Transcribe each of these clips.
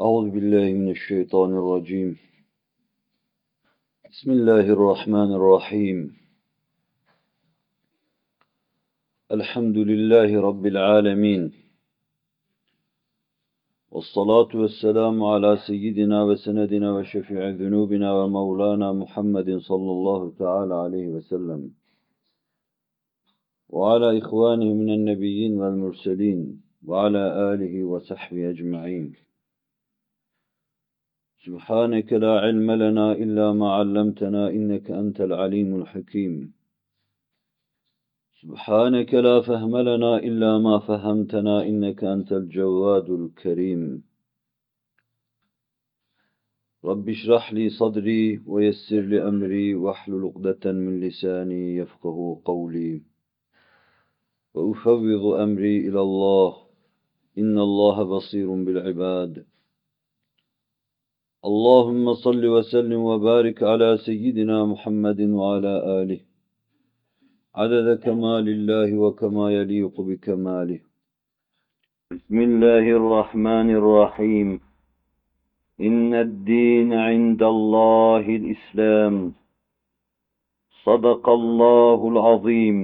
أعوذ بالله من الشيطان الرجيم. بسم الله الرحمن الرحيم. الحمد لله رب العالمين. والصلاة والسلام على سيدنا وسندنا وشفيع ذنوبنا ومولانا محمد صلى الله تعالى عليه وسلم. وعلى إخوانه من النبيين والمرسلين وعلى آله وصحبه أجمعين. سبحانك لا علم لنا إلا ما علمتنا إنك أنت العليم الحكيم. سبحانك لا فهم لنا إلا ما فهمتنا إنك أنت الجواد الكريم. رب اشرح لي صدري ويسر لي أمري واحلل عقدة من لساني يفقه قولي. وأفوض أمري إلى الله. إن الله بصير بالعباد. اللهم صل وسلم وبارك على سيدنا محمد وعلى آله عدد كمال الله وكما يليق بكماله بسم الله الرحمن الرحيم إن الدين عند الله الإسلام صدق الله العظيم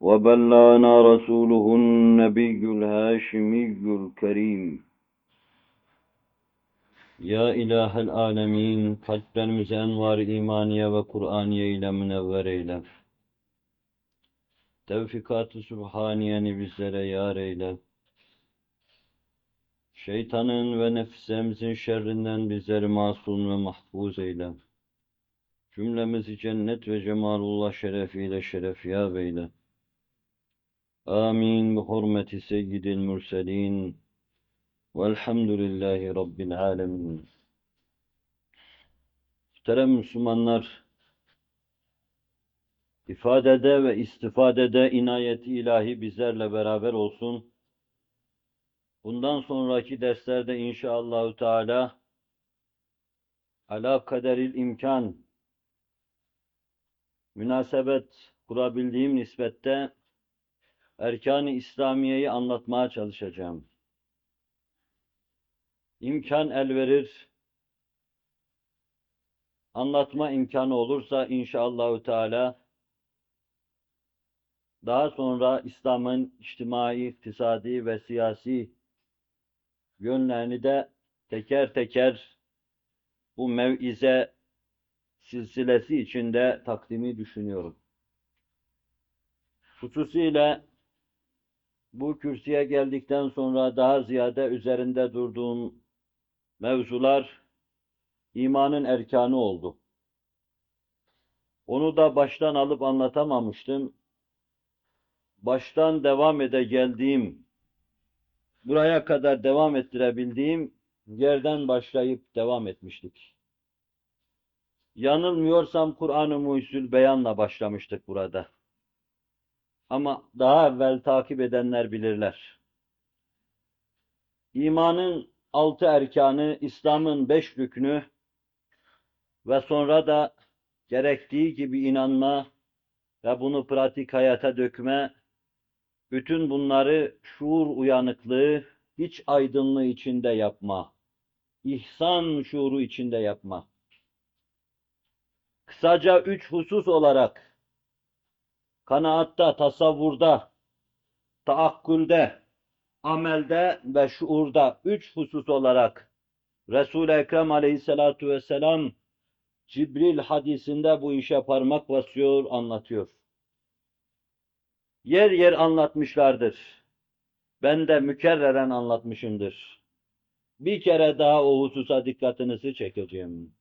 وبلغنا رسوله النبي الهاشمي الكريم ya İlahel Alemin, kalplerimizi envar imaniye ve Kur'aniye ile münevver eyle. Tevfikat-ı Sübhaniyeni bizlere yar eyle. Şeytanın ve nefsimizin şerrinden bizleri masum ve mahfuz eyle. Cümlemizi cennet ve cemalullah şerefiyle şerefyab eyle. Amin. Bi hurmeti seyyidil mürselin. Velhamdülillahi Rabbil alemin. Muhterem Müslümanlar, ifadede ve istifadede inayeti ilahi bizlerle beraber olsun. Bundan sonraki derslerde inşallahü teala ala kaderil imkan münasebet kurabildiğim nispette erkan-ı İslamiye'yi anlatmaya çalışacağım. İmkan el verir, anlatma imkanı olursa inşallahü teala daha sonra İslam'ın içtimai, iktisadi ve siyasi yönlerini de teker teker bu mev'ize silsilesi içinde takdimi düşünüyorum. Hususiyle bu kürsüye geldikten sonra daha ziyade üzerinde durduğum mevzular imanın erkanı oldu. Onu da baştan alıp anlatamamıştım. Baştan devam ede geldiğim, buraya kadar devam ettirebildiğim yerden başlayıp devam etmiştik. Yanılmıyorsam Kur'an-ı Muhyüzül Beyan'la başlamıştık burada. Ama daha evvel takip edenler bilirler. İmanın altı erkanı, İslam'ın beş rüknü ve sonra da gerektiği gibi inanma ve bunu pratik hayata dökme, bütün bunları şuur uyanıklığı, hiç aydınlığı içinde yapma, ihsan şuuru içinde yapma. Kısaca üç husus olarak, kanaatta, tasavvurda, taakkulde, amelde ve şuurda üç husus olarak Resul-i Ekrem aleyhissalatu vesselam Cibril hadisinde bu işe parmak basıyor, anlatıyor. Yer yer anlatmışlardır. Ben de mükerreren anlatmışımdır. Bir kere daha o hususa dikkatinizi çekeceğim.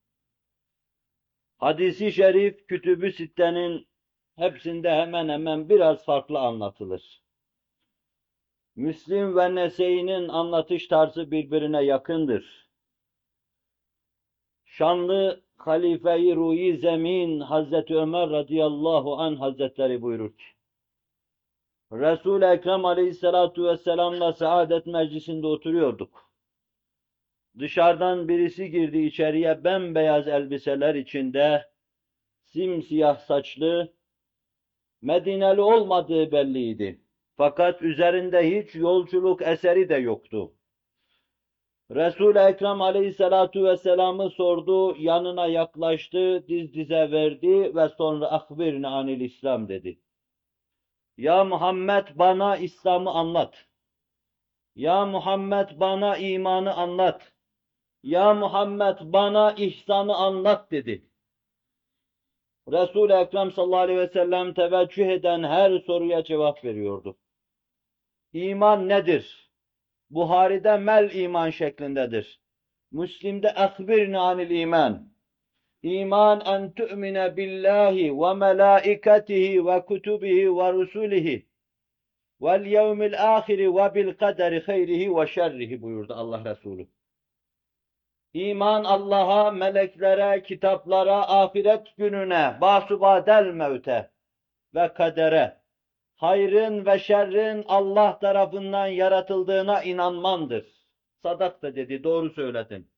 Hadisi şerif, kütübü sittenin hepsinde hemen hemen biraz farklı anlatılır. Müslim ve Nese'inin anlatış tarzı birbirine yakındır. Şanlı Halife-i Ruhi Zemin Hazreti Ömer radıyallahu an Hazretleri buyurur ki, Resul-i Ekrem aleyhissalatu vesselamla saadet meclisinde oturuyorduk. Dışarıdan birisi girdi içeriye bembeyaz elbiseler içinde, simsiyah saçlı, Medineli olmadığı belliydi. Fakat üzerinde hiç yolculuk eseri de yoktu. Resul-i Ekrem aleyhissalatu vesselam'ı sordu, yanına yaklaştı, diz dize verdi ve sonra akbirni anil İslam dedi. Ya Muhammed bana İslam'ı anlat. Ya Muhammed bana imanı anlat. Ya Muhammed bana ihsanı anlat dedi. Resul-i Ekrem sallallahu aleyhi ve sellem teveccüh eden her soruya cevap veriyordu. İman nedir? Buhari'de mel iman şeklindedir. Müslim'de ehbirni anil iman. İman en tu'mine billahi ve melaiketihi ve kutubihi ve rusulihi vel yevmil ahiri ve bil kaderi hayrihi ve şerrihi buyurdu Allah Resulü. İman Allah'a, meleklere, kitaplara, ahiret gününe, basubadel mevte ve kadere, hayrın ve şerrin Allah tarafından yaratıldığına inanmandır. Sadak da dedi, doğru söyledin.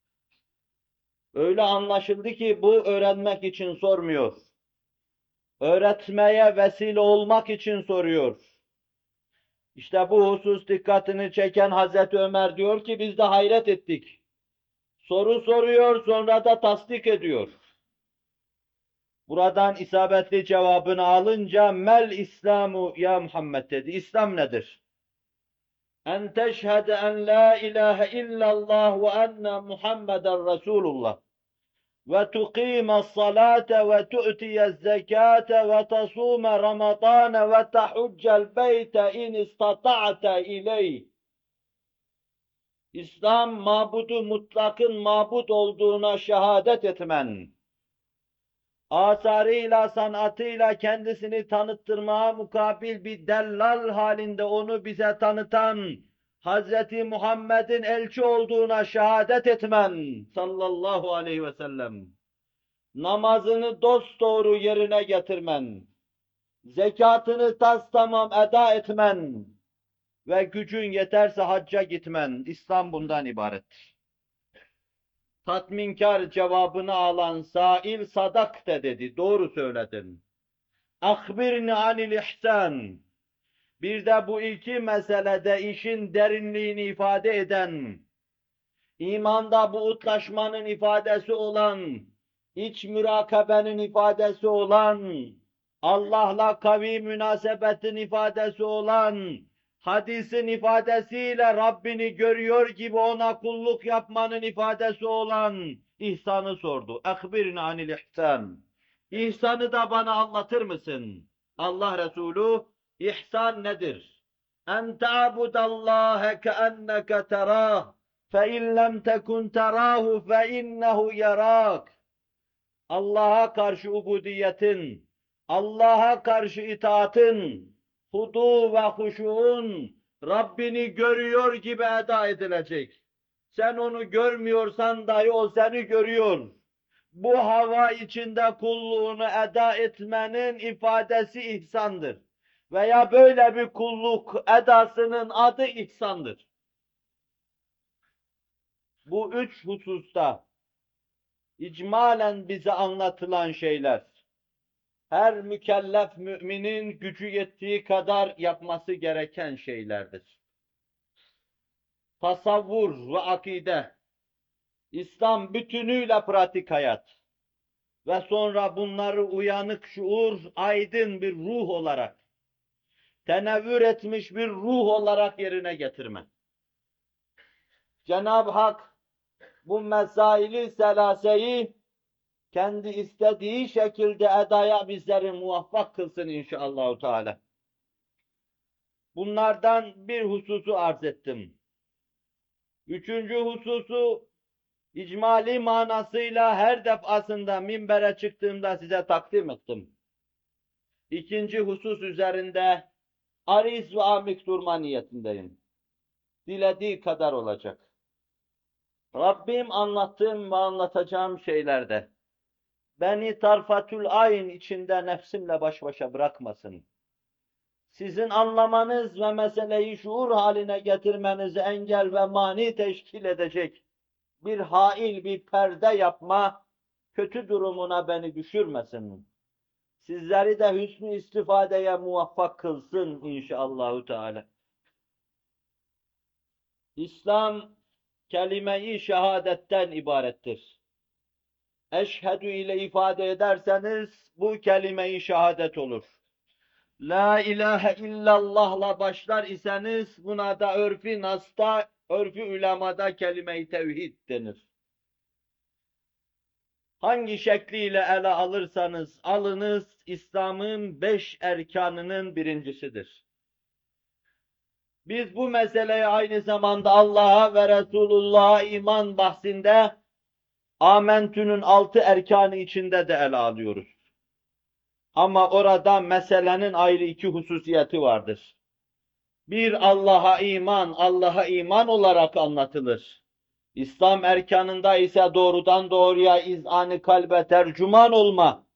Öyle anlaşıldı ki bu öğrenmek için sormuyor. Öğretmeye vesile olmak için soruyor. İşte bu husus dikkatini çeken Hazreti Ömer diyor ki biz de hayret ettik. Soru soruyor sonra da tasdik ediyor. Buradan isabetli cevabını alınca mel İslamu ya Muhammed dedi. İslam nedir? En teşhede en la ilahe illallah ve enne Muhammeden Resulullah ve tuqime salate ve tu'tiye zekate ve tasume ramadane ve tahuccel beyte in istata'te ileyh İslam mabudu mutlakın mabud olduğuna şehadet etmen, asarıyla, sanatıyla kendisini tanıttırmaya mukabil bir dellal halinde onu bize tanıtan Hz. Muhammed'in elçi olduğuna şehadet etmen sallallahu aleyhi ve sellem. Namazını dosdoğru yerine getirmen, zekatını tas tamam eda etmen, ve gücün yeterse hacca gitmen, İslam bundan ibarettir. Tatminkar cevabını alan sail sadak de dedi, doğru söyledin. Akbirni anil ihsan. Bir de bu iki meselede işin derinliğini ifade eden, imanda bu utlaşmanın ifadesi olan, iç mürakabenin ifadesi olan, Allah'la kavi münasebetin ifadesi olan, hadisin ifadesiyle Rabbini görüyor gibi ona kulluk yapmanın ifadesi olan ihsanı sordu. Ehbirni anil ihsan. İhsanı da bana anlatır mısın? Allah Resulü ihsan nedir? En ta'budallâhe keenneke terâh fe in lem tekun terâhu fe innehu yarâk. Allah'a karşı ubudiyetin, Allah'a karşı itaatin, hudu ve huşuğun Rabbini görüyor gibi eda edilecek. Sen onu görmüyorsan dahi o seni görüyor. Bu hava içinde kulluğunu eda etmenin ifadesi ihsandır. Veya böyle bir kulluk edasının adı ihsandır. Bu üç hususta icmalen bize anlatılan şeyler her mükellef müminin gücü yettiği kadar yapması gereken şeylerdir. Tasavvur ve akide, İslam bütünüyle pratik hayat ve sonra bunları uyanık şuur, aydın bir ruh olarak, tenevvür etmiş bir ruh olarak yerine getirme. Cenab-ı Hak bu mesaili selaseyi kendi istediği şekilde edaya bizleri muvaffak kılsın inşallah Teala. Bunlardan bir hususu arz ettim. Üçüncü hususu icmali manasıyla her defasında minbere çıktığımda size takdim ettim. İkinci husus üzerinde ariz ve amik durma niyetindeyim. Dilediği kadar olacak. Rabbim anlattığım ve anlatacağım şeylerde beni tarfatül ayn içinde nefsimle baş başa bırakmasın. Sizin anlamanız ve meseleyi şuur haline getirmenizi engel ve mani teşkil edecek bir hail, bir perde yapma kötü durumuna beni düşürmesin. Sizleri de hüsnü istifadeye muvaffak kılsın inşallahü teala. İslam kelime-i şehadetten ibarettir. Eşhedü ile ifade ederseniz bu kelime-i şehadet olur. La ilahe illallah'la başlar iseniz buna da örfi nasta, örfi ulemada kelime-i tevhid denir. Hangi şekliyle ele alırsanız alınız, İslam'ın beş erkanının birincisidir. Biz bu meseleyi aynı zamanda Allah'a ve Resulullah'a iman bahsinde Amentü'nün altı erkanı içinde de ele alıyoruz. Ama orada meselenin ayrı iki hususiyeti vardır. Bir Allah'a iman, Allah'a iman olarak anlatılır. İslam erkanında ise doğrudan doğruya izanı kalbe tercüman olma,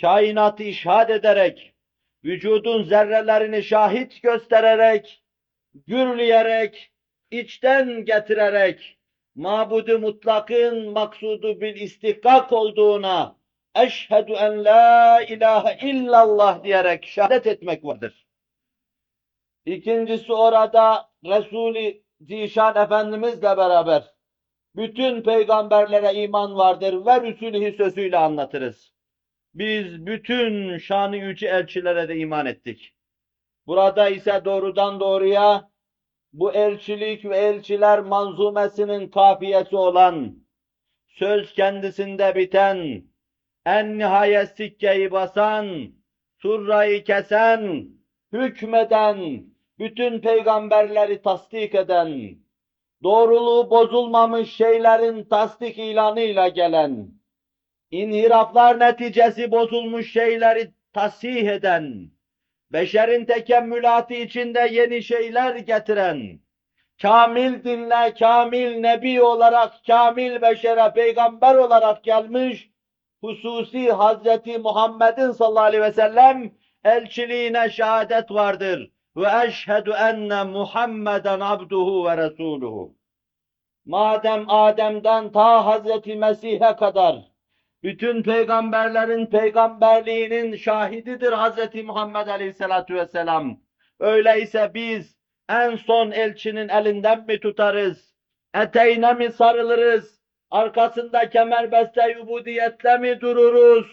kainatı işhad ederek, vücudun zerrelerini şahit göstererek, gürleyerek, içten getirerek, mabudu mutlakın maksudu bil istihkak olduğuna, eşhedü en la ilahe illallah diyerek şehadet etmek vardır. İkincisi orada Resul-i Zişan Efendimizle beraber bütün peygamberlere iman vardır ve Resulühi sözüyle anlatırız. Biz bütün şanı yüce elçilere de iman ettik. Burada ise doğrudan doğruya bu elçilik ve elçiler manzumesinin kafiyesi olan, söz kendisinde biten, en nihayet sikkeyi basan, surrayı kesen, hükmeden, bütün peygamberleri tasdik eden, doğruluğu bozulmamış şeylerin tasdik ilanıyla gelen, inhiraflar neticesi bozulmuş şeyleri tasih eden, beşerin tekemmülatı içinde yeni şeyler getiren, kamil dinle, kamil nebi olarak, kamil beşere peygamber olarak gelmiş, hususi Hazreti Muhammed'in sallallahu aleyhi ve sellem elçiliğine şehadet vardır. Ve eşhedü enne Muhammeden abduhu ve resuluhu. Madem Adem'den ta Hazreti Mesih'e kadar bütün peygamberlerin peygamberliğinin şahididir Hazreti Muhammed Aleyhisselatü Vesselam. Öyleyse biz en son elçinin elinden mi tutarız? Eteğine mi sarılırız? Arkasında kemerbeste ubudiyetle mi dururuz?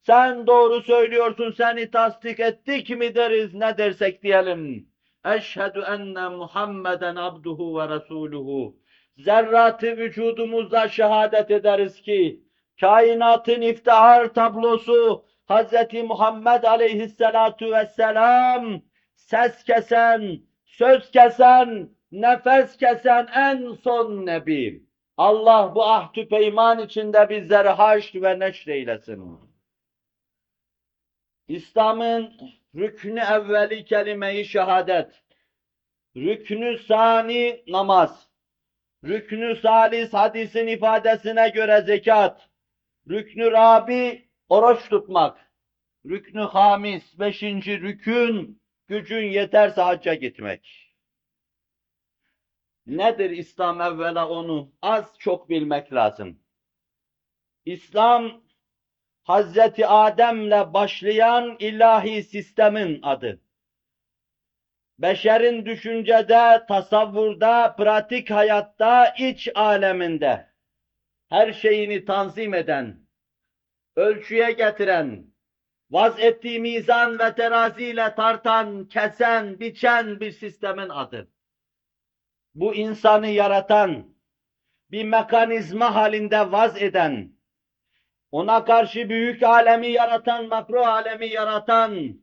Sen doğru söylüyorsun, seni tasdik ettik mi deriz, ne dersek diyelim. Eşhedü enne Muhammeden abduhu ve resuluhu. Zerratı vücudumuzda şehadet ederiz ki, kainatın iftihar tablosu Hz. Muhammed aleyhissalatu vesselam ses kesen, söz kesen, nefes kesen en son nebi. Allah bu ahdü peyman içinde bizleri haşr ve neşr eylesin. İslam'ın rüknü evveli kelime-i şehadet, rüknü sani namaz, rüknü salis hadisin ifadesine göre zekat, rüknü rabi oruç tutmak, rüknü hamis, beşinci rükün gücün yeterse hacca gitmek. Nedir İslam evvela onu az çok bilmek lazım. İslam Hazreti Adem'le başlayan ilahi sistemin adı. Beşerin düşüncede, tasavvurda, pratik hayatta, iç aleminde her şeyini tanzim eden, ölçüye getiren, vaz ettiği mizan ve teraziyle tartan, kesen, biçen bir sistemin adı. Bu insanı yaratan, bir mekanizma halinde vaz eden, ona karşı büyük alemi yaratan, makro alemi yaratan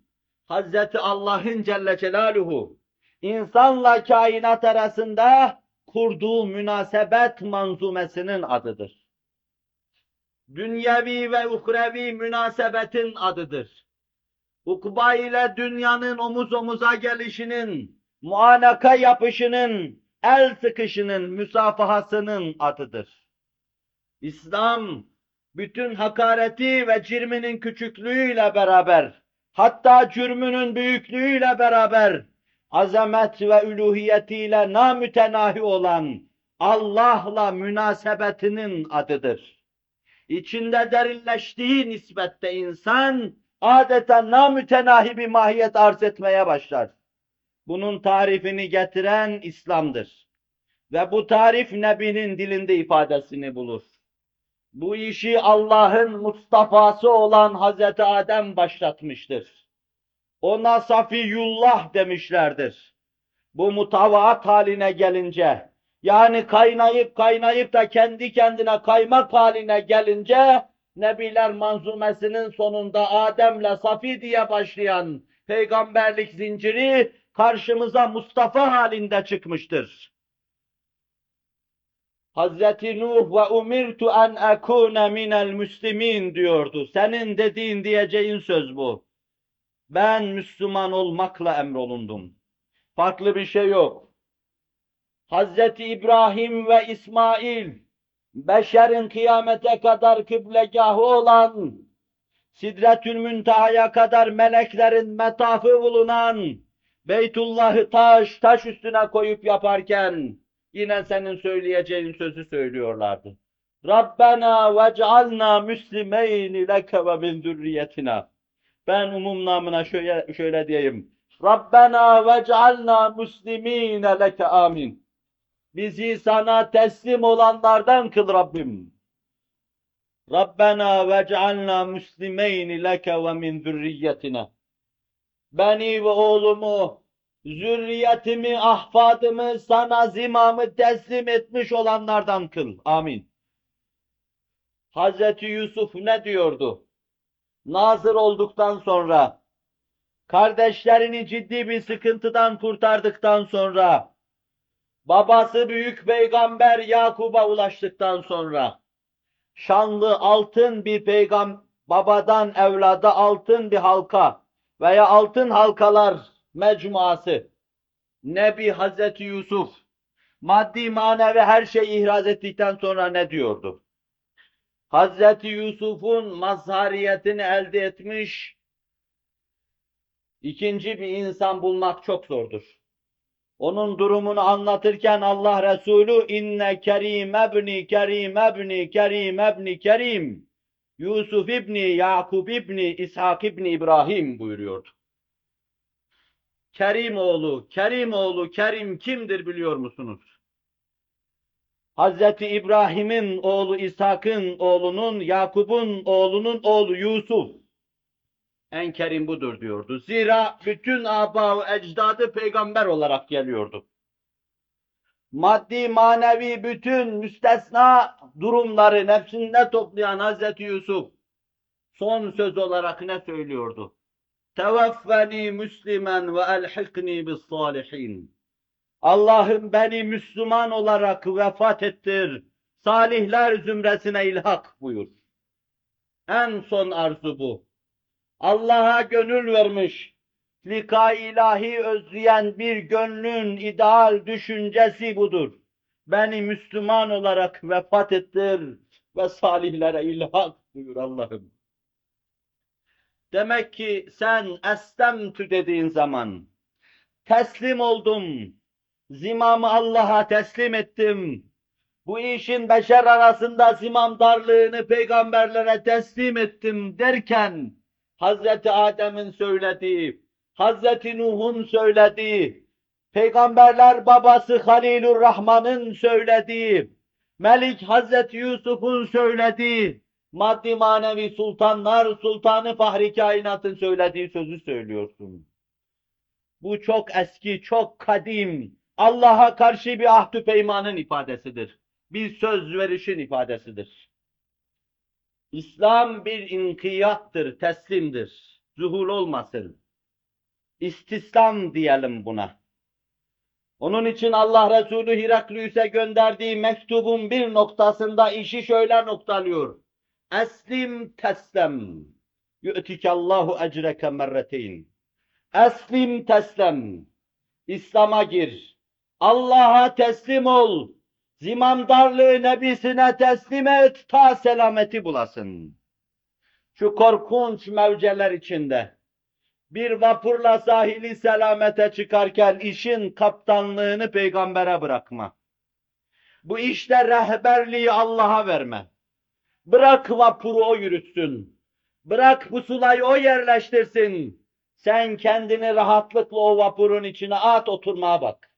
Hazreti Allah'ın Celle Celaluhu insanla kainat arasında kurduğu münasebet manzumesinin adıdır. Dünyevi ve uhrevi münasebetin adıdır. Ukba ile dünyanın omuz omuza gelişinin, muanaka yapışının, el sıkışının, müsafahasının adıdır. İslam, bütün hakareti ve cirminin küçüklüğüyle beraber, hatta cürmünün büyüklüğüyle beraber, azamet ve üluhiyetiyle namütenahi olan Allah'la münasebetinin adıdır. İçinde derinleştiği nispette insan adeta namütenahi bir mahiyet arz etmeye başlar. Bunun tarifini getiren İslam'dır. Ve bu tarif Nebi'nin dilinde ifadesini bulur. Bu işi Allah'ın Mustafa'sı olan Hazreti Adem başlatmıştır. Ona Safiyullah demişlerdir. Bu mutavaat haline gelince, yani kaynayıp kaynayıp da kendi kendine kaymak haline gelince, Nebiler manzumesinin sonunda Adem'le Safi diye başlayan peygamberlik zinciri karşımıza Mustafa halinde çıkmıştır. Hazreti Nuh ve umirtu en ekune minel müslimin diyordu. Senin dediğin diyeceğin söz bu. Ben Müslüman olmakla emrolundum. Farklı bir şey yok. Hazreti İbrahim ve İsmail, beşerin kıyamete kadar kıblegahı olan, Sidretül Münteha'ya kadar meleklerin metafı bulunan, Beytullah'ı taş, taş üstüne koyup yaparken, yine senin söyleyeceğin sözü söylüyorlardı. Rabbena vec'alna müslimeyni leke ve min zürriyetina. Ben umum namına şöyle, şöyle diyeyim. Rabbena vec'alna muslimine leke amin. Bizi sana teslim olanlardan kıl Rabbim. Rabbena vec'alna muslimeyni leke ve min zürriyetina. Beni ve oğlumu, zürriyetimi, ahfadımı sana zimamı teslim etmiş olanlardan kıl. Amin. Hazreti Yusuf ne diyordu? Nazır olduktan sonra, kardeşlerini ciddi bir sıkıntıdan kurtardıktan sonra, babası büyük peygamber Yakub'a ulaştıktan sonra, şanlı altın bir peygam babadan evlada altın bir halka veya altın halkalar mecmuası, Nebi Hazreti Yusuf, maddi manevi her şeyi ihraz ettikten sonra ne diyordu? Hazreti Yusuf'un mazhariyetini elde etmiş ikinci bir insan bulmak çok zordur. Onun durumunu anlatırken Allah Resulü inne kerim ebni kerim ebni kerim ebni kerim Yusuf ibni Yakub ibni İshak ibni İbrahim buyuruyordu. Kerim oğlu, Kerim oğlu, Kerim kimdir biliyor musunuz? Hazreti İbrahim'in oğlu İshak'ın oğlunun, Yakup'un oğlunun oğlu Yusuf. En kerim budur diyordu. Zira bütün aba ecdadı peygamber olarak geliyordu. Maddi manevi bütün müstesna durumları nefsinde toplayan Hazreti Yusuf son söz olarak ne söylüyordu? Tevaffeni müslimen ve elhikni bis salihin. Allah'ım beni Müslüman olarak vefat ettir. Salihler zümresine ilhak buyur. En son arzu bu. Allah'a gönül vermiş, lika ilahi özleyen bir gönlün ideal düşüncesi budur. Beni Müslüman olarak vefat ettir ve salihlere ilhak buyur Allah'ım. Demek ki sen estemtü dediğin zaman teslim oldum, zimamı Allah'a teslim ettim. Bu işin beşer arasında zimamdarlığını peygamberlere teslim ettim derken Hazreti Adem'in söylediği, Hazreti Nuh'un söylediği, peygamberler babası Halilur Rahman'ın söylediği, Melik Hazreti Yusuf'un söylediği, maddi manevi sultanlar sultanı Fahri Kainat'ın söylediği sözü söylüyorsun. Bu çok eski, çok kadim, Allah'a karşı bir ahdü peymanın ifadesidir. Bir söz verişin ifadesidir. İslam bir inkiyattır, teslimdir. Zuhul olmasın. İstislam diyelim buna. Onun için Allah Resulü Hiraklüs'e gönderdiği mektubun bir noktasında işi şöyle noktalıyor. Eslim teslem. Yu'tikallahu ecreke merreteyn. Eslim teslem. İslam'a gir. Allah'a teslim ol. Zimamdarlığı nebisine teslim et ta selameti bulasın. Şu korkunç mevceler içinde bir vapurla sahili selamete çıkarken işin kaptanlığını peygambere bırakma. Bu işte rehberliği Allah'a verme. Bırak vapuru o yürütsün. Bırak pusulayı o yerleştirsin. Sen kendini rahatlıkla o vapurun içine at oturmaya bak.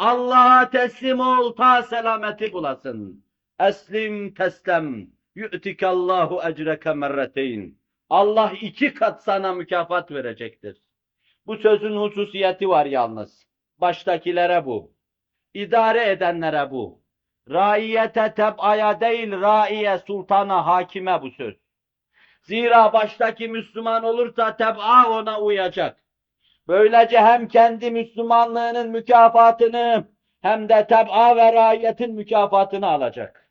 Allah'a teslim ol ta selameti bulasın. Eslim teslem. Yu'tikallahu ecreke merreteyn. Allah iki kat sana mükafat verecektir. Bu sözün hususiyeti var yalnız. Baştakilere bu. İdare edenlere bu. Raiyete tebaya değil, raiye sultana, hakime bu söz. Zira baştaki Müslüman olursa teb'a ona uyacak. Böylece hem kendi Müslümanlığının mükafatını hem de teb'a ve raiyetin mükafatını alacak.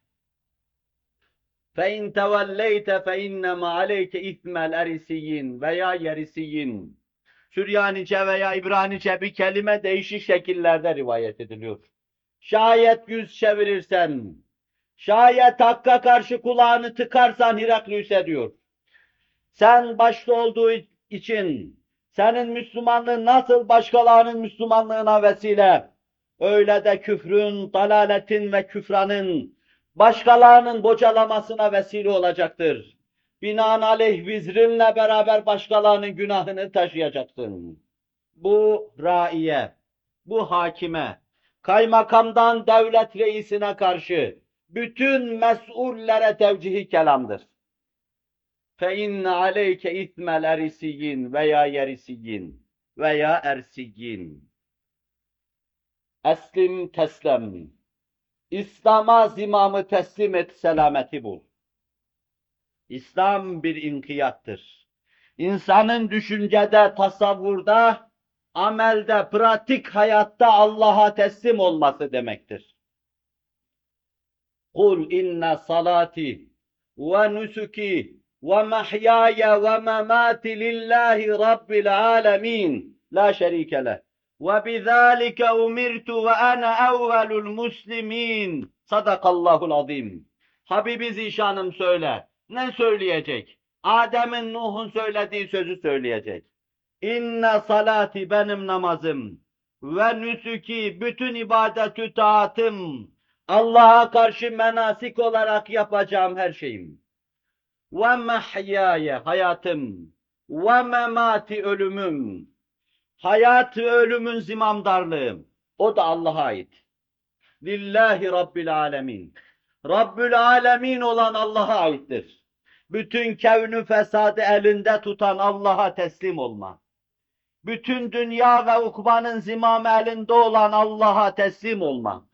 فَاِنْ تَوَلَّيْتَ فَاِنَّمَا عَلَيْكَ اِثْمَ الْاَرِسِيِّينَ veya yerisiyin. Süryanice veya İbranice bir kelime değişik şekillerde rivayet ediliyor. Şayet yüz çevirirsen, şayet hakka karşı kulağını tıkarsan Hiraklüs'e diyor. Sen başta olduğu için senin Müslümanlığın nasıl başkalarının Müslümanlığına vesile, öyle de küfrün, dalaletin ve küfranın başkalarının bocalamasına vesile olacaktır. Binaenaleyh vizrinle beraber başkalarının günahını taşıyacaksın. Bu raiye, bu hakime, kaymakamdan devlet reisine karşı bütün mesullere tevcihi kelamdır fe inne aleyke itmel erisiyin veya yerisiyin veya ersiyin. Eslim teslem. İslam'a zimamı teslim et, selameti bul. İslam bir inkiyattır. İnsanın düşüncede, tasavvurda, amelde, pratik hayatta Allah'a teslim olması demektir. Kul inna salati ve nusuki lillahi rabbil alemin la şerike leh. Ve bizalike umirtu ve ana evvelul muslimin. Sadakallahul azim. Habibi Zişanım söyle. Ne söyleyecek? Adem'in Nuh'un söylediği sözü söyleyecek. İnne salati benim namazım ve nüsuki bütün ibadetü taatım Allah'a karşı menasik olarak yapacağım her şeyim. Ve mahyaya hayatım ve memati ölümüm. Hayat ve ölümün zimamdarlığım. O da Allah'a ait. Lillahi Rabbil alemin. Rabbül alemin olan Allah'a aittir. Bütün kevnü fesadı elinde tutan Allah'a teslim olma. Bütün dünya ve ukbanın zimamı elinde olan Allah'a teslim olma.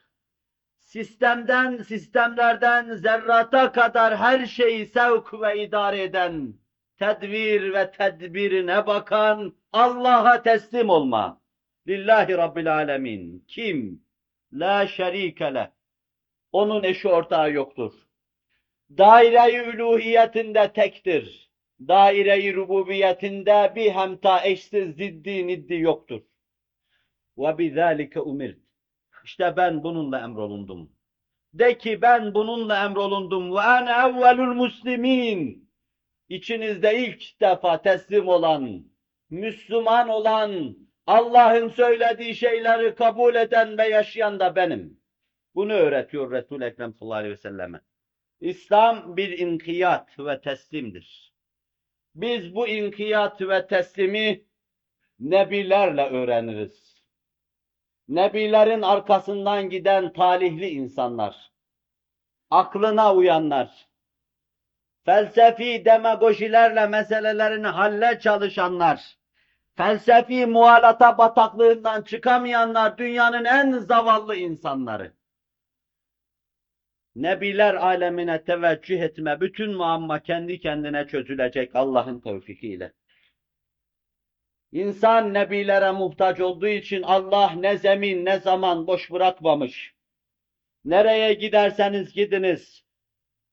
Sistemden, sistemlerden zerrata kadar her şeyi sevk ve idare eden, tedbir ve tedbirine bakan Allah'a teslim olma. Lillahi Rabbil alemin. Kim? La şerike leh. Onun eşi ortağı yoktur. Daire-i üluhiyetinde tektir. Daire-i rububiyetinde bir hemta eşsiz ziddi niddi yoktur. Ve bizalike umirt. İşte ben bununla emrolundum. De ki ben bununla emrolundum. Ve ene evvelul muslimin. İçinizde ilk defa teslim olan, Müslüman olan, Allah'ın söylediği şeyleri kabul eden ve yaşayan da benim. Bunu öğretiyor Resul Ekrem sallallahu aleyhi ve selleme. İslam bir inkiyat ve teslimdir. Biz bu inkiyat ve teslimi nebilerle öğreniriz. Nebilerin arkasından giden talihli insanlar, aklına uyanlar, felsefi demagojilerle meselelerini halle çalışanlar, felsefi muhalata bataklığından çıkamayanlar dünyanın en zavallı insanları. Nebiler alemine teveccüh etme, bütün muamma kendi kendine çözülecek Allah'ın tevfikiyle. İnsan nebilere muhtaç olduğu için Allah ne zemin ne zaman boş bırakmamış. Nereye giderseniz gidiniz,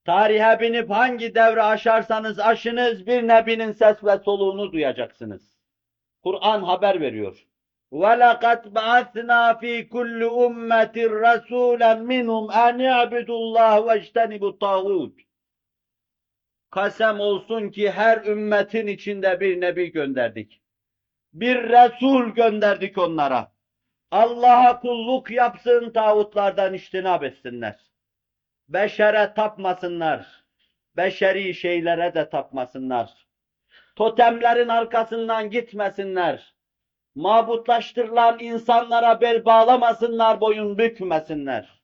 tarihe binip hangi devre aşarsanız aşınız bir nebinin ses ve soluğunu duyacaksınız. Kur'an haber veriyor. وَلَقَدْ بَعَثْنَا ف۪ي كُلِّ اُمَّةٍ رَسُولًا مِنْهُمْ اَنْ يَعْبِدُوا اللّٰهِ وَاجْتَنِبُوا الطَّاغُوتِ Kasem olsun ki her ümmetin içinde bir nebi gönderdik. Bir Resul gönderdik onlara. Allah'a kulluk yapsın, tağutlardan iştinab etsinler. Beşere tapmasınlar. Beşeri şeylere de tapmasınlar. Totemlerin arkasından gitmesinler. mabutlaştırılan insanlara bel bağlamasınlar, boyun bükmesinler.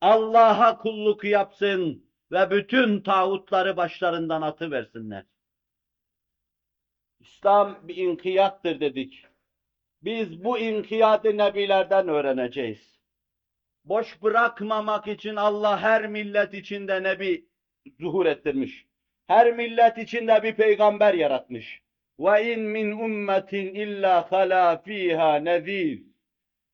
Allah'a kulluk yapsın ve bütün tağutları başlarından atıversinler. İslam bir inkiyattır dedik. Biz bu inkiyadı nebilerden öğreneceğiz. Boş bırakmamak için Allah her millet içinde nebi zuhur ettirmiş. Her millet içinde bir peygamber yaratmış. Ve in min ummetin illa hala fiha nezir.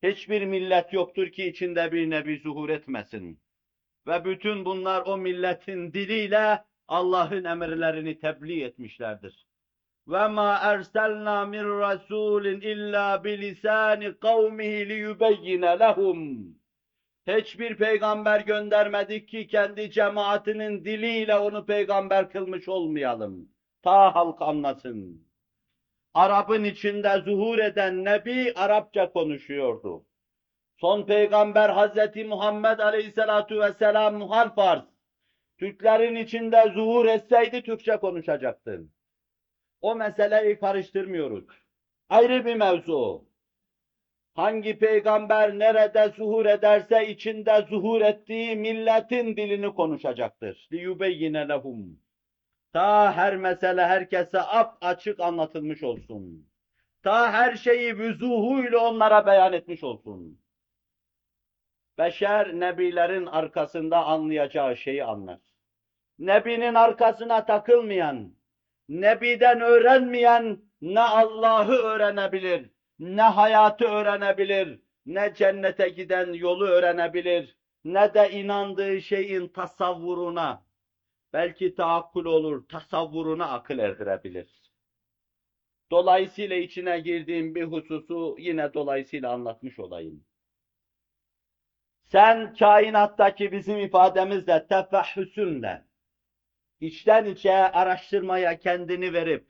Hiçbir millet yoktur ki içinde bir nebi zuhur etmesin. Ve bütün bunlar o milletin diliyle Allah'ın emirlerini tebliğ etmişlerdir. Ve ma erselna min rasulin illa bilisani kavmihi liyubeyyine lehum. Hiçbir peygamber göndermedik ki kendi cemaatinin diliyle onu peygamber kılmış olmayalım. Ta halk anlasın. Arap'ın içinde zuhur eden Nebi Arapça konuşuyordu. Son peygamber Hazreti Muhammed Aleyhisselatu Vesselam muhal farz. Türklerin içinde zuhur etseydi Türkçe konuşacaktı. O meseleyi karıştırmıyoruz. Ayrı bir mevzu. Hangi peygamber nerede zuhur ederse içinde zuhur ettiği milletin dilini konuşacaktır. لِيُبَيِّنَ لَهُمْ Ta her mesele herkese ap açık anlatılmış olsun. Ta her şeyi vüzuhuyla onlara beyan etmiş olsun. Beşer nebilerin arkasında anlayacağı şeyi anlar. Nebinin arkasına takılmayan, nebiden öğrenmeyen ne Allah'ı öğrenebilir, ne hayatı öğrenebilir, ne cennete giden yolu öğrenebilir, ne de inandığı şeyin tasavvuruna, belki taakkul olur, tasavvuruna akıl erdirebilir. Dolayısıyla içine girdiğim bir hususu yine dolayısıyla anlatmış olayım. Sen kainattaki bizim ifademizle tefahhüsünle, içten içe araştırmaya kendini verip,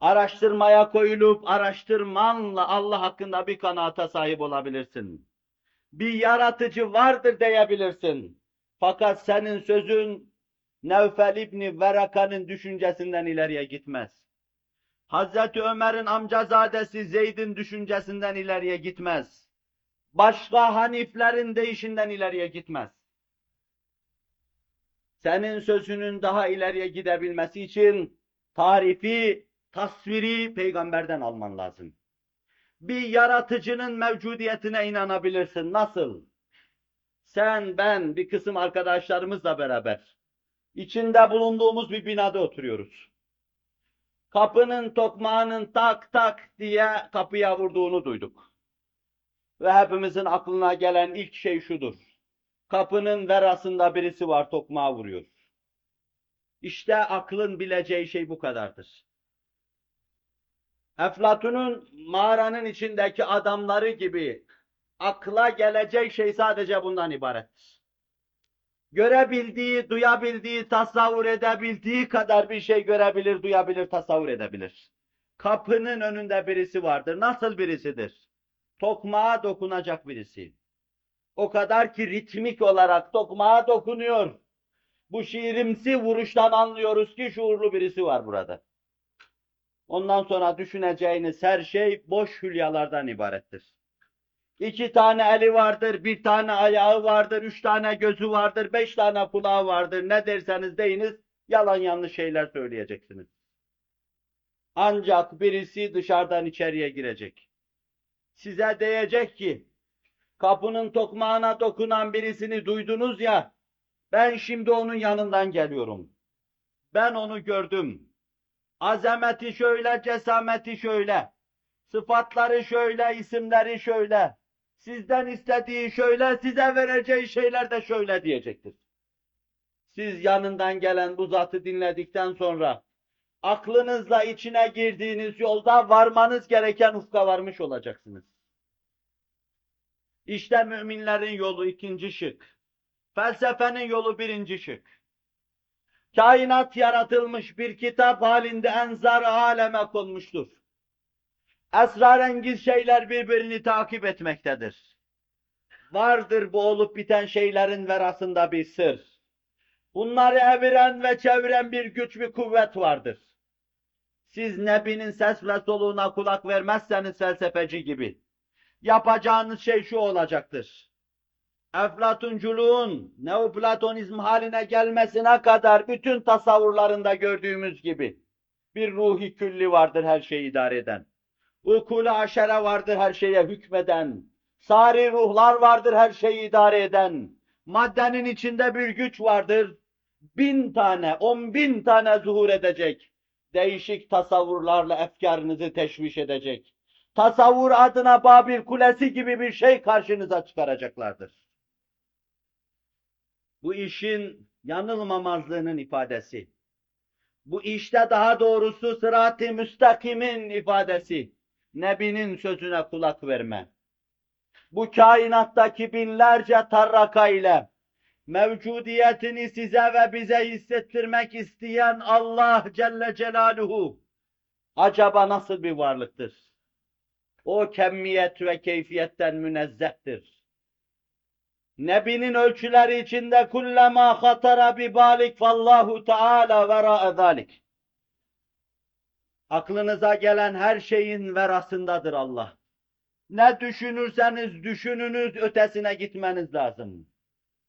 araştırmaya koyulup araştırmanla Allah hakkında bir kanaata sahip olabilirsin. Bir yaratıcı vardır diyebilirsin. Fakat senin sözün Nevfel İbni Veraka'nın düşüncesinden ileriye gitmez. Hazreti Ömer'in amcazadesi Zeyd'in düşüncesinden ileriye gitmez. Başka haniflerin değişinden ileriye gitmez. Senin sözünün daha ileriye gidebilmesi için tarifi, tasviri peygamberden alman lazım. Bir yaratıcının mevcudiyetine inanabilirsin. Nasıl? Sen, ben, bir kısım arkadaşlarımızla beraber içinde bulunduğumuz bir binada oturuyoruz. Kapının tokmağının tak tak diye kapıya vurduğunu duyduk. Ve hepimizin aklına gelen ilk şey şudur. Kapının verasında birisi var tokmağı vuruyor. İşte aklın bileceği şey bu kadardır. Eflatun'un mağaranın içindeki adamları gibi akla gelecek şey sadece bundan ibarettir. Görebildiği, duyabildiği, tasavvur edebildiği kadar bir şey görebilir, duyabilir, tasavvur edebilir. Kapının önünde birisi vardır. Nasıl birisidir? Tokmağa dokunacak birisi. O kadar ki ritmik olarak tokmağa dokunuyor. Bu şiirimsi vuruştan anlıyoruz ki şuurlu birisi var burada. Ondan sonra düşüneceğiniz her şey boş hülyalardan ibarettir. İki tane eli vardır, bir tane ayağı vardır, üç tane gözü vardır, beş tane kulağı vardır. Ne derseniz deyiniz, yalan yanlış şeyler söyleyeceksiniz. Ancak birisi dışarıdan içeriye girecek. Size diyecek ki, kapının tokmağına dokunan birisini duydunuz ya, ben şimdi onun yanından geliyorum. Ben onu gördüm. Azameti şöyle, cesameti şöyle. Sıfatları şöyle, isimleri şöyle. Sizden istediği şöyle, size vereceği şeyler de şöyle diyecektir. Siz yanından gelen bu zatı dinledikten sonra aklınızla içine girdiğiniz yolda varmanız gereken ufka varmış olacaksınız. İşte müminlerin yolu ikinci şık. Felsefenin yolu birinci şık. Kainat yaratılmış bir kitap halinde enzar aleme konmuştur. Esrarengiz şeyler birbirini takip etmektedir. Vardır bu olup biten şeylerin verasında bir sır. Bunları eviren ve çeviren bir güç, bir kuvvet vardır. Siz Nebi'nin ses ve soluğuna kulak vermezseniz felsefeci gibi. Yapacağınız şey şu olacaktır. Eflatunculuğun neoplatonizm haline gelmesine kadar bütün tasavvurlarında gördüğümüz gibi bir ruhi külli vardır her şeyi idare eden. Ukul-i aşere vardır her şeye hükmeden. Sari ruhlar vardır her şeyi idare eden. Maddenin içinde bir güç vardır. Bin tane, on bin tane zuhur edecek. Değişik tasavvurlarla efkarınızı teşviş edecek. Tasavvur adına Babil Kulesi gibi bir şey karşınıza çıkaracaklardır. Bu işin yanılmamazlığının ifadesi. Bu işte daha doğrusu sırat-ı müstakimin ifadesi. Nebinin sözüne kulak verme. Bu kainattaki binlerce tarraka ile mevcudiyetini size ve bize hissettirmek isteyen Allah Celle Celaluhu acaba nasıl bir varlıktır? O kemmiyet ve keyfiyetten münezzehtir. Nebinin ölçüleri içinde kullema hatara bi balik fallahu teala vera zalik. Aklınıza gelen her şeyin verasındadır Allah. Ne düşünürseniz düşününüz ötesine gitmeniz lazım.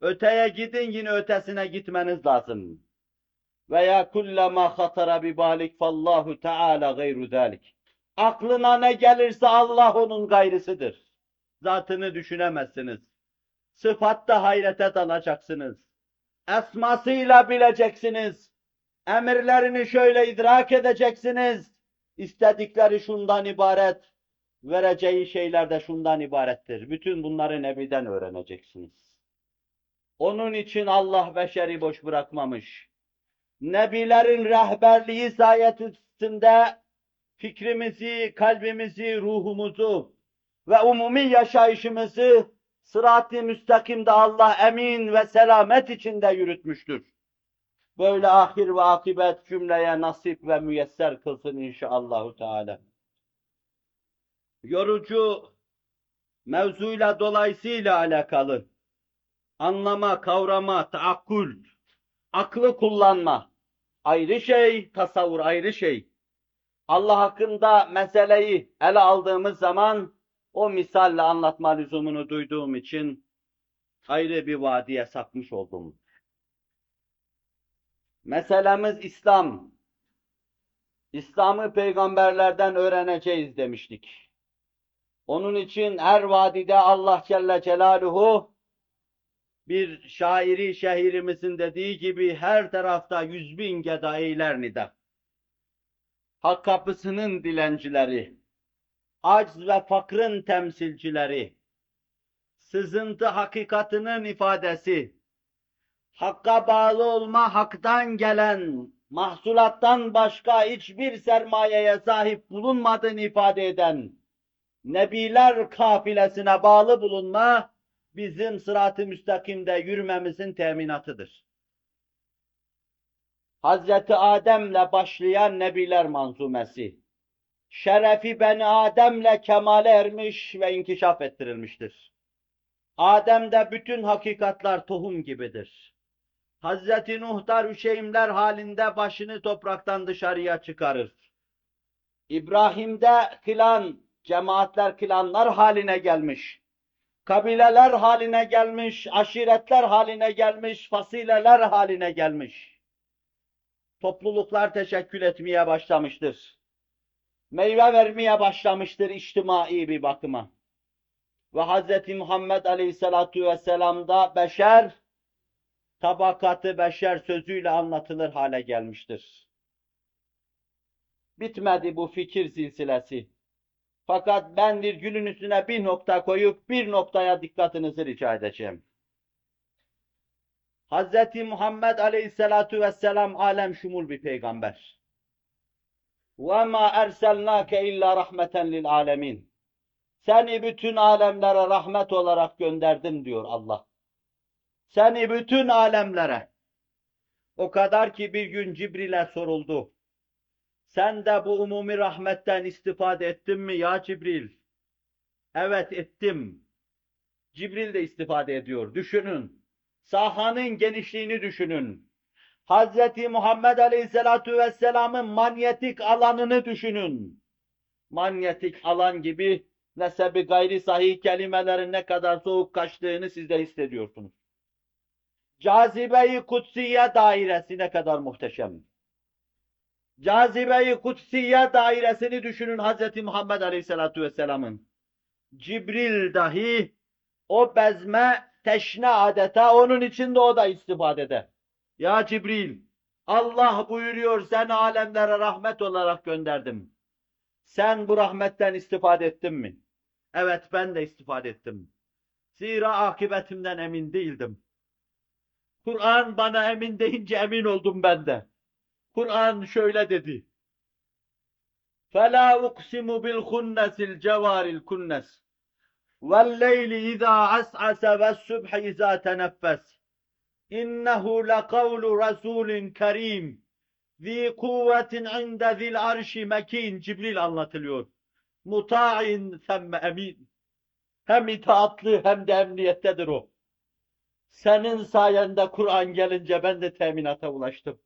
Öteye gidin yine ötesine gitmeniz lazım. Veya kullema hatara bi balik fallahu teala gayru zalik. Aklına ne gelirse Allah onun gayrısıdır. Zatını düşünemezsiniz. Sıfatta hayrete dalacaksınız. Esmasıyla bileceksiniz. Emirlerini şöyle idrak edeceksiniz. İstedikleri şundan ibaret, vereceği şeyler de şundan ibarettir. Bütün bunları Nebi'den öğreneceksiniz. Onun için Allah beşeri boş bırakmamış. Nebilerin rehberliği sayesinde fikrimizi, kalbimizi, ruhumuzu ve umumi yaşayışımızı sırat-ı müstakimde Allah emin ve selamet içinde yürütmüştür. Böyle ahir ve akibet cümleye nasip ve müyesser kılsın inşallahü teala. Yorucu mevzuyla dolayısıyla alakalı anlama, kavrama, taakkul, aklı kullanma ayrı şey, tasavvur ayrı şey. Allah hakkında meseleyi ele aldığımız zaman o misalle anlatma lüzumunu duyduğum için ayrı bir vadiye sapmış oldum. Meselemiz İslam. İslam'ı peygamberlerden öğreneceğiz demiştik. Onun için her vadide Allah Celle Celaluhu bir şairi şehirimizin dediği gibi her tarafta yüz bin geda eyler nida. Hak kapısının dilencileri, acz ve fakrın temsilcileri, sızıntı hakikatinin ifadesi, hakka bağlı olma haktan gelen, mahsulattan başka hiçbir sermayeye sahip bulunmadığını ifade eden, nebiler kafilesine bağlı bulunma, bizim sırat-ı müstakimde yürümemizin teminatıdır. Hazreti Adem'le başlayan Nebiler manzumesi, şerefi beni Adem'le kemale ermiş ve inkişaf ettirilmiştir. Adem'de bütün hakikatlar tohum gibidir. Hazreti Nuh'da rüşeğimler halinde başını topraktan dışarıya çıkarır. İbrahim'de kılan, cemaatler kılanlar haline gelmiş. Kabileler haline gelmiş, aşiretler haline gelmiş, fasileler haline gelmiş. Topluluklar teşekkül etmeye başlamıştır. Meyve vermeye başlamıştır içtimai bir bakıma. Ve Hz. Muhammed Aleyhisselatu Vesselam'da beşer, tabakatı beşer sözüyle anlatılır hale gelmiştir. Bitmedi bu fikir silsilesi. Fakat ben virgülün üstüne bir nokta koyup bir noktaya dikkatinizi rica edeceğim. Hz. Muhammed Aleyhisselatu Vesselam alem şumul bir peygamber. وَمَا اَرْسَلْنَاكَ اِلَّا رَحْمَةً لِلْعَالَمِينَ Seni bütün alemlere rahmet olarak gönderdim diyor Allah. Seni bütün alemlere. O kadar ki bir gün Cibril'e soruldu. Sen de bu umumi rahmetten istifade ettin mi ya Cibril? Evet ettim. Cibril de istifade ediyor. Düşünün. Sahanın genişliğini düşünün. Hazreti Muhammed Aleyhisselatu Vesselam'ın manyetik alanını düşünün. Manyetik alan gibi nesebi gayri sahih kelimelerin ne kadar soğuk kaçtığını siz de hissediyorsunuz. Cazibe-i kutsiye dairesi ne kadar muhteşem. Cazibe-i kutsiye dairesini düşünün Hazreti Muhammed Aleyhisselatu Vesselam'ın. Cibril dahi o bezme teşne adeta onun içinde o da istifadede. Ya Cibril, Allah buyuruyor seni alemlere rahmet olarak gönderdim. Sen bu rahmetten istifade ettin mi? Evet ben de istifade ettim. Zira akıbetimden emin değildim. Kur'an bana emin deyince emin oldum ben de. Kur'an şöyle dedi. فَلَا اُقْسِمُ بِالْخُنَّسِ الْجَوَارِ الْكُنَّسِ وَاللَّيْلِ اِذَا عَسْعَسَ وَالسُّبْحِ اِذَا تَنَفَّسِ إِنَّهُ لَقَوْلُ رَسُولٍ كَرِيمٍ ذِي قُوَّةٍ عِنْدَ ذِي الْعَرْشِ مَك۪ينَ Cibril anlatılıyor. Muta'in semme emin. Hem itaatlı hem de emniyettedir o. Senin sayende Kur'an gelince ben de teminata ulaştım.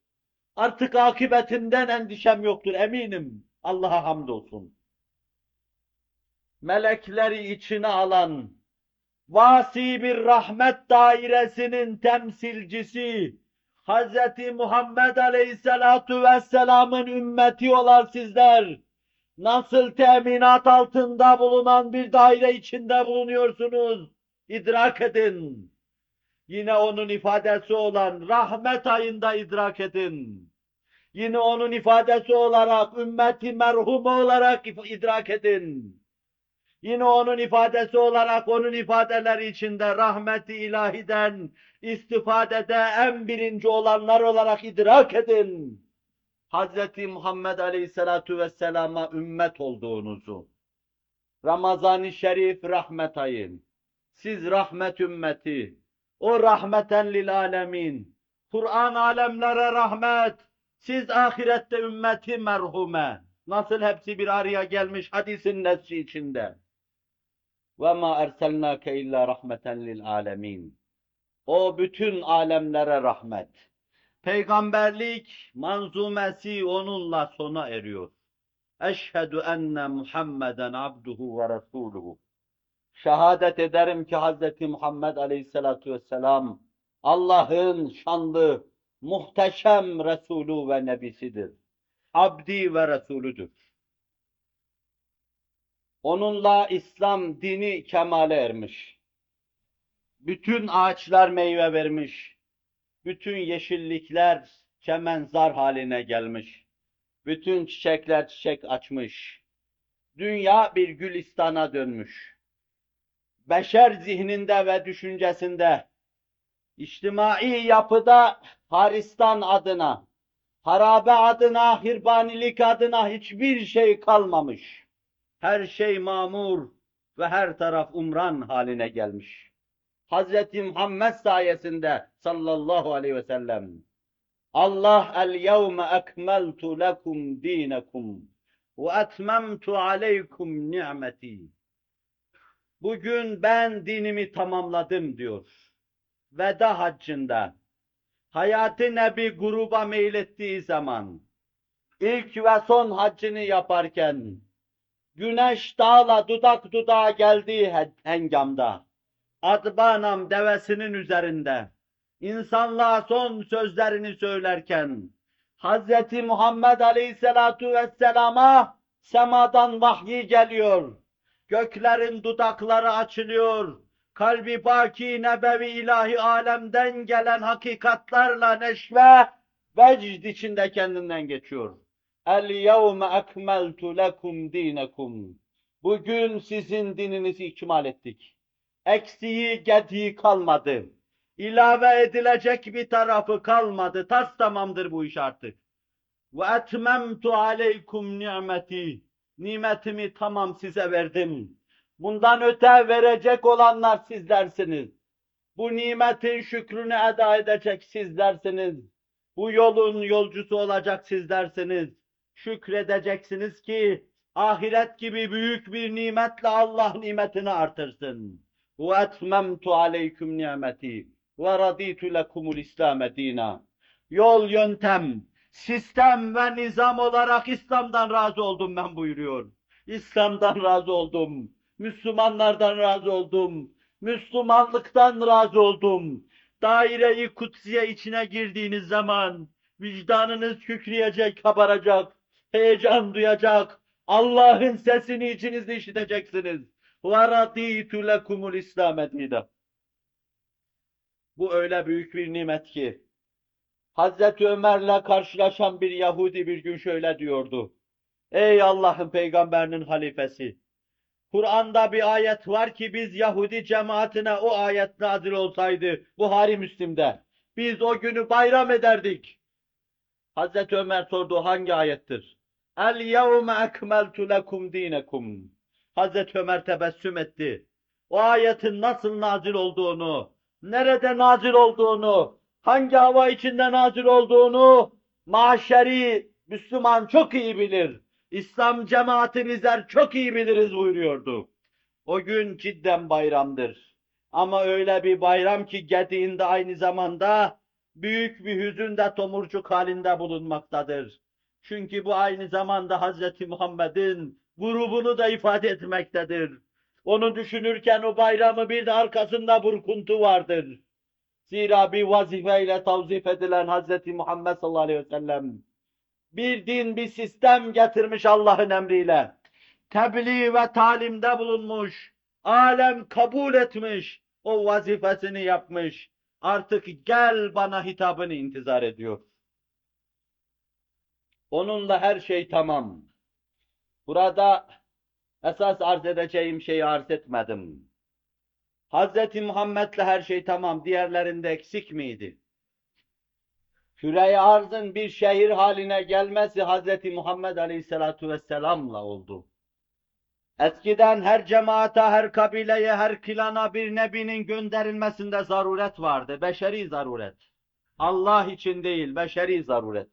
Artık akıbetinden endişem yoktur eminim. Allah'a hamdolsun. Melekleri içine alan, vasi bir rahmet dairesinin temsilcisi, Hz. Muhammed Aleyhisselatu Vesselam'ın ümmeti olan sizler, nasıl teminat altında bulunan bir daire içinde bulunuyorsunuz? İdrak edin. Yine onun ifadesi olan rahmet ayında idrak edin. Yine onun ifadesi olarak ümmeti merhumu olarak idrak edin. Yine onun ifadesi olarak onun ifadeleri içinde rahmeti ilahiden istifadede en birinci olanlar olarak idrak edin. Hz. Muhammed Aleyhisselatu Vesselam'a ümmet olduğunuzu. Ramazan-ı Şerif rahmet ayın. Siz rahmet ümmeti. O rahmeten lil alemin. Kur'an alemlere rahmet. Siz ahirette ümmeti merhume. Nasıl hepsi bir araya gelmiş hadisin nesli içinde. Ve ma erselnake illa rahmeten lil alemin. O bütün alemlere rahmet. Peygamberlik manzumesi onunla sona eriyor. Eşhedü enne Muhammeden abduhu ve resuluhu. Şehadet ederim ki Hz. Muhammed Aleyhisselatu Vesselam Allah'ın şanlı, muhteşem Resulü ve Nebisidir. Abdi ve Resulüdür. Onunla İslam dini kemale ermiş. Bütün ağaçlar meyve vermiş. Bütün yeşillikler çemenzar haline gelmiş. Bütün çiçekler çiçek açmış. Dünya bir gülistana dönmüş. Beşer zihninde ve düşüncesinde, içtimai yapıda Haristan adına, harabe adına, hirbanilik adına hiçbir şey kalmamış. Her şey mamur ve her taraf umran haline gelmiş. Hazreti Muhammed sayesinde sallallahu aleyhi ve sellem Allah el yevme ekmeltu lekum dinekum ve etmemtu aleykum ni'meti. Bugün ben dinimi tamamladım diyor. Veda haccında hayatı nebi gruba meylettiği zaman ilk ve son haccını yaparken güneş dağla dudak dudağa geldiği hengamda Adbanam devesinin üzerinde insanlığa son sözlerini söylerken Hz. Muhammed Aleyhisselatu Vesselam'a semadan vahyi geliyor. Göklerin dudakları açılıyor. Kalbi baki nebevi ilahi alemden gelen hakikatlarla neşve vecd içinde kendinden geçiyor. El yevme ekmeltu lekum dinekum. Bugün sizin dininizi ikmal ettik. Eksiği, gediği kalmadı. İlave edilecek bir tarafı kalmadı. Tas tamamdır bu iş artık. Ve etmemtu aleykum nimeti. Nimetimi tamam size verdim. Bundan öte verecek olanlar sizlersiniz. Bu nimetin şükrünü eda edecek sizlersiniz. Bu yolun yolcusu olacak sizlersiniz şükredeceksiniz ki ahiret gibi büyük bir nimetle Allah nimetini artırsın. Ve etmemtu aleyküm nimeti ve raditu lekumul İslam dina. Yol, yöntem, sistem ve nizam olarak İslam'dan razı oldum ben buyuruyor. İslam'dan razı oldum. Müslümanlardan razı oldum. Müslümanlıktan razı oldum. Daireyi kutsiye içine girdiğiniz zaman vicdanınız kükreyecek, kabaracak heyecan duyacak. Allah'ın sesini içinizde işiteceksiniz. وَرَضِيتُ لَكُمُ الْاِسْلَامَ دِينًا Bu öyle büyük bir nimet ki, Hazreti Ömer'le karşılaşan bir Yahudi bir gün şöyle diyordu. Ey Allah'ın peygamberinin halifesi! Kur'an'da bir ayet var ki biz Yahudi cemaatine o ayet nazil olsaydı Buhari Müslim'de biz o günü bayram ederdik. Hazreti Ömer sordu hangi ayettir? El yevme ekmeltu lekum dinekum. Hazreti Ömer tebessüm etti. O ayetin nasıl nazil olduğunu, nerede nazil olduğunu, hangi hava içinde nazil olduğunu maşeri Müslüman çok iyi bilir. İslam cemaati bizler çok iyi biliriz buyuruyordu. O gün cidden bayramdır. Ama öyle bir bayram ki gediğinde aynı zamanda büyük bir hüzün de tomurcuk halinde bulunmaktadır. Çünkü bu aynı zamanda Hazreti Muhammed'in grubunu da ifade etmektedir. Onu düşünürken o bayramı bir de arkasında burkuntu vardır. Zira bir vazifeyle tavzif edilen Hazreti Muhammed sallallahu aleyhi ve sellem bir din, bir sistem getirmiş Allah'ın emriyle. Tebliğ ve talimde bulunmuş. Alem kabul etmiş. O vazifesini yapmış. Artık gel bana hitabını intizar ediyor. Onunla her şey tamam. Burada esas arz edeceğim şeyi arz etmedim. Hazreti Muhammed'le her şey tamam. Diğerlerinde eksik miydi? Küre-i arzın bir şehir haline gelmesi Hazreti Muhammed Aleyhisselatu Vesselam'la oldu. Eskiden her cemaate, her kabileye, her klana bir nebinin gönderilmesinde zaruret vardı. Beşeri zaruret. Allah için değil, beşeri zaruret.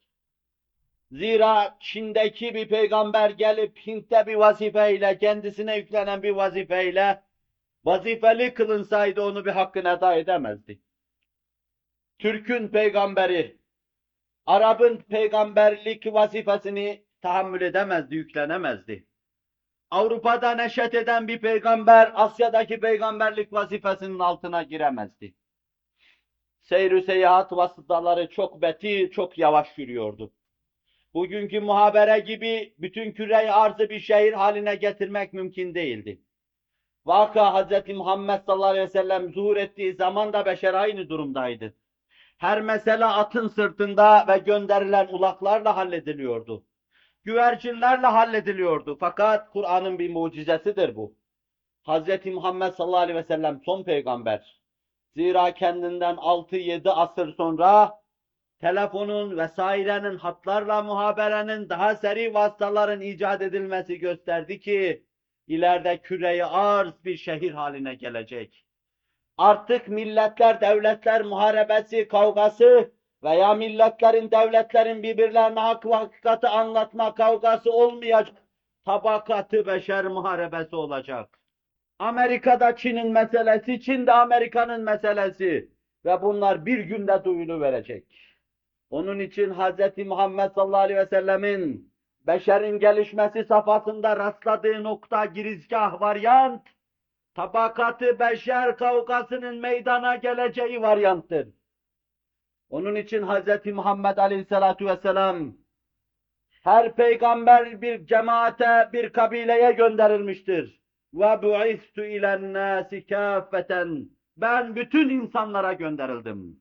Zira Çin'deki bir peygamber gelip Hint'te bir vazifeyle, kendisine yüklenen bir vazifeyle vazifeli kılınsaydı onu bir hakkını eda edemezdi. Türk'ün peygamberi, Arap'ın peygamberlik vazifesini tahammül edemezdi, yüklenemezdi. Avrupa'da neşet eden bir peygamber, Asya'daki peygamberlik vazifesinin altına giremezdi. Seyr-ü seyahat vasıtaları çok beti, çok yavaş yürüyordu. Bugünkü muhabere gibi bütün küre arzı bir şehir haline getirmek mümkün değildi. Vaka Hz. Muhammed sallallahu aleyhi ve sellem zuhur ettiği zaman da beşer aynı durumdaydı. Her mesele atın sırtında ve gönderilen ulaklarla hallediliyordu. Güvercinlerle hallediliyordu. Fakat Kur'an'ın bir mucizesidir bu. Hz. Muhammed sallallahu aleyhi ve sellem son peygamber. Zira kendinden 6-7 asır sonra telefonun vesairenin, hatlarla muhaberenin, daha seri vasıtaların icat edilmesi gösterdi ki ileride küreyi arz bir şehir haline gelecek. Artık milletler, devletler muharebesi, kavgası veya milletlerin, devletlerin birbirlerine hak ve hakikati anlatma kavgası olmayacak. Tabakatı beşer muharebesi olacak. Amerika'da Çin'in meselesi, Çin'de Amerika'nın meselesi ve bunlar bir günde duyulu verecek. Onun için Hz. Muhammed sallallahu aleyhi ve sellemin beşerin gelişmesi safhasında rastladığı nokta girizgah varyant, tabakatı beşer kavgasının meydana geleceği varyanttır. Onun için Hz. Muhammed aleyhissalatu vesselam her peygamber bir cemaate, bir kabileye gönderilmiştir. Ve bu'istu ilen nasi kâffeten. Ben bütün insanlara gönderildim.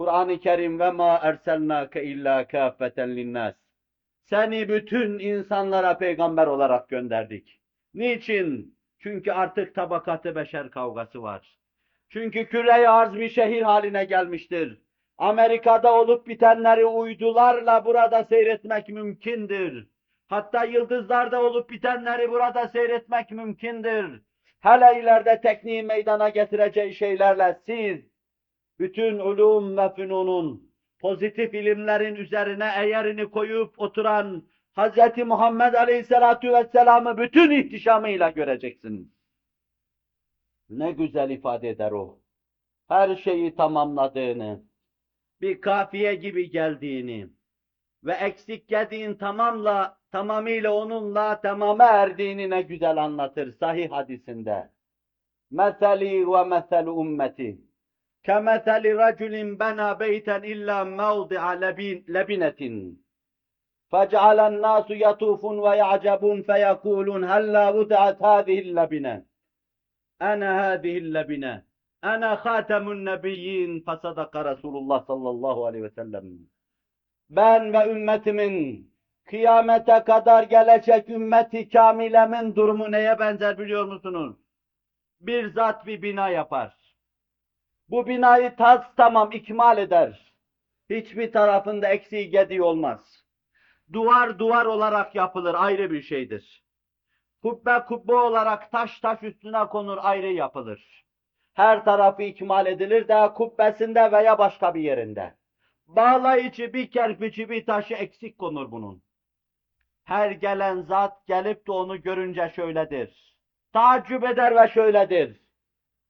Kur'an-ı Kerim ve ma erselnake illa kâffeten linnas. Seni bütün insanlara peygamber olarak gönderdik. Niçin? Çünkü artık tabakatı beşer kavgası var. Çünkü küre arz bir şehir haline gelmiştir. Amerika'da olup bitenleri uydularla burada seyretmek mümkündür. Hatta yıldızlarda olup bitenleri burada seyretmek mümkündür. Hele ileride tekniği meydana getireceği şeylerle siz bütün ulum ve fünunun pozitif ilimlerin üzerine eğerini koyup oturan Hz. Muhammed Aleyhisselatü Vesselam'ı bütün ihtişamıyla göreceksiniz. Ne güzel ifade eder o. Her şeyi tamamladığını, bir kafiye gibi geldiğini ve eksik geldiğin tamamla, tamamıyla onunla tamama erdiğini ne güzel anlatır sahih hadisinde. Meseli ve meselu ümmeti. كمثل رجل بنى بيتا إلا موضع لبين لبنة فجعل الناس يطوفون ويعجبون فيقولون هلا وضعت هذه اللبنة أنا هذه اللبنة أنا خاتم النبيين فصدق رسول الله صلى الله عليه وسلم ben ve ümmetimin kıyamete kadar gelecek ümmeti kamilemin durumu neye benzer biliyor musunuz? Bir zat bir bina yapar. Bu binayı tas tamam ikmal eder. Hiçbir tarafında eksiği gediği olmaz. Duvar duvar olarak yapılır ayrı bir şeydir. Kubbe kubbe olarak taş taş üstüne konur ayrı yapılır. Her tarafı ikmal edilir de kubbesinde veya başka bir yerinde. Bağlayıcı bir kerpiçi bir taşı eksik konur bunun. Her gelen zat gelip de onu görünce şöyledir. Tacip eder ve şöyledir.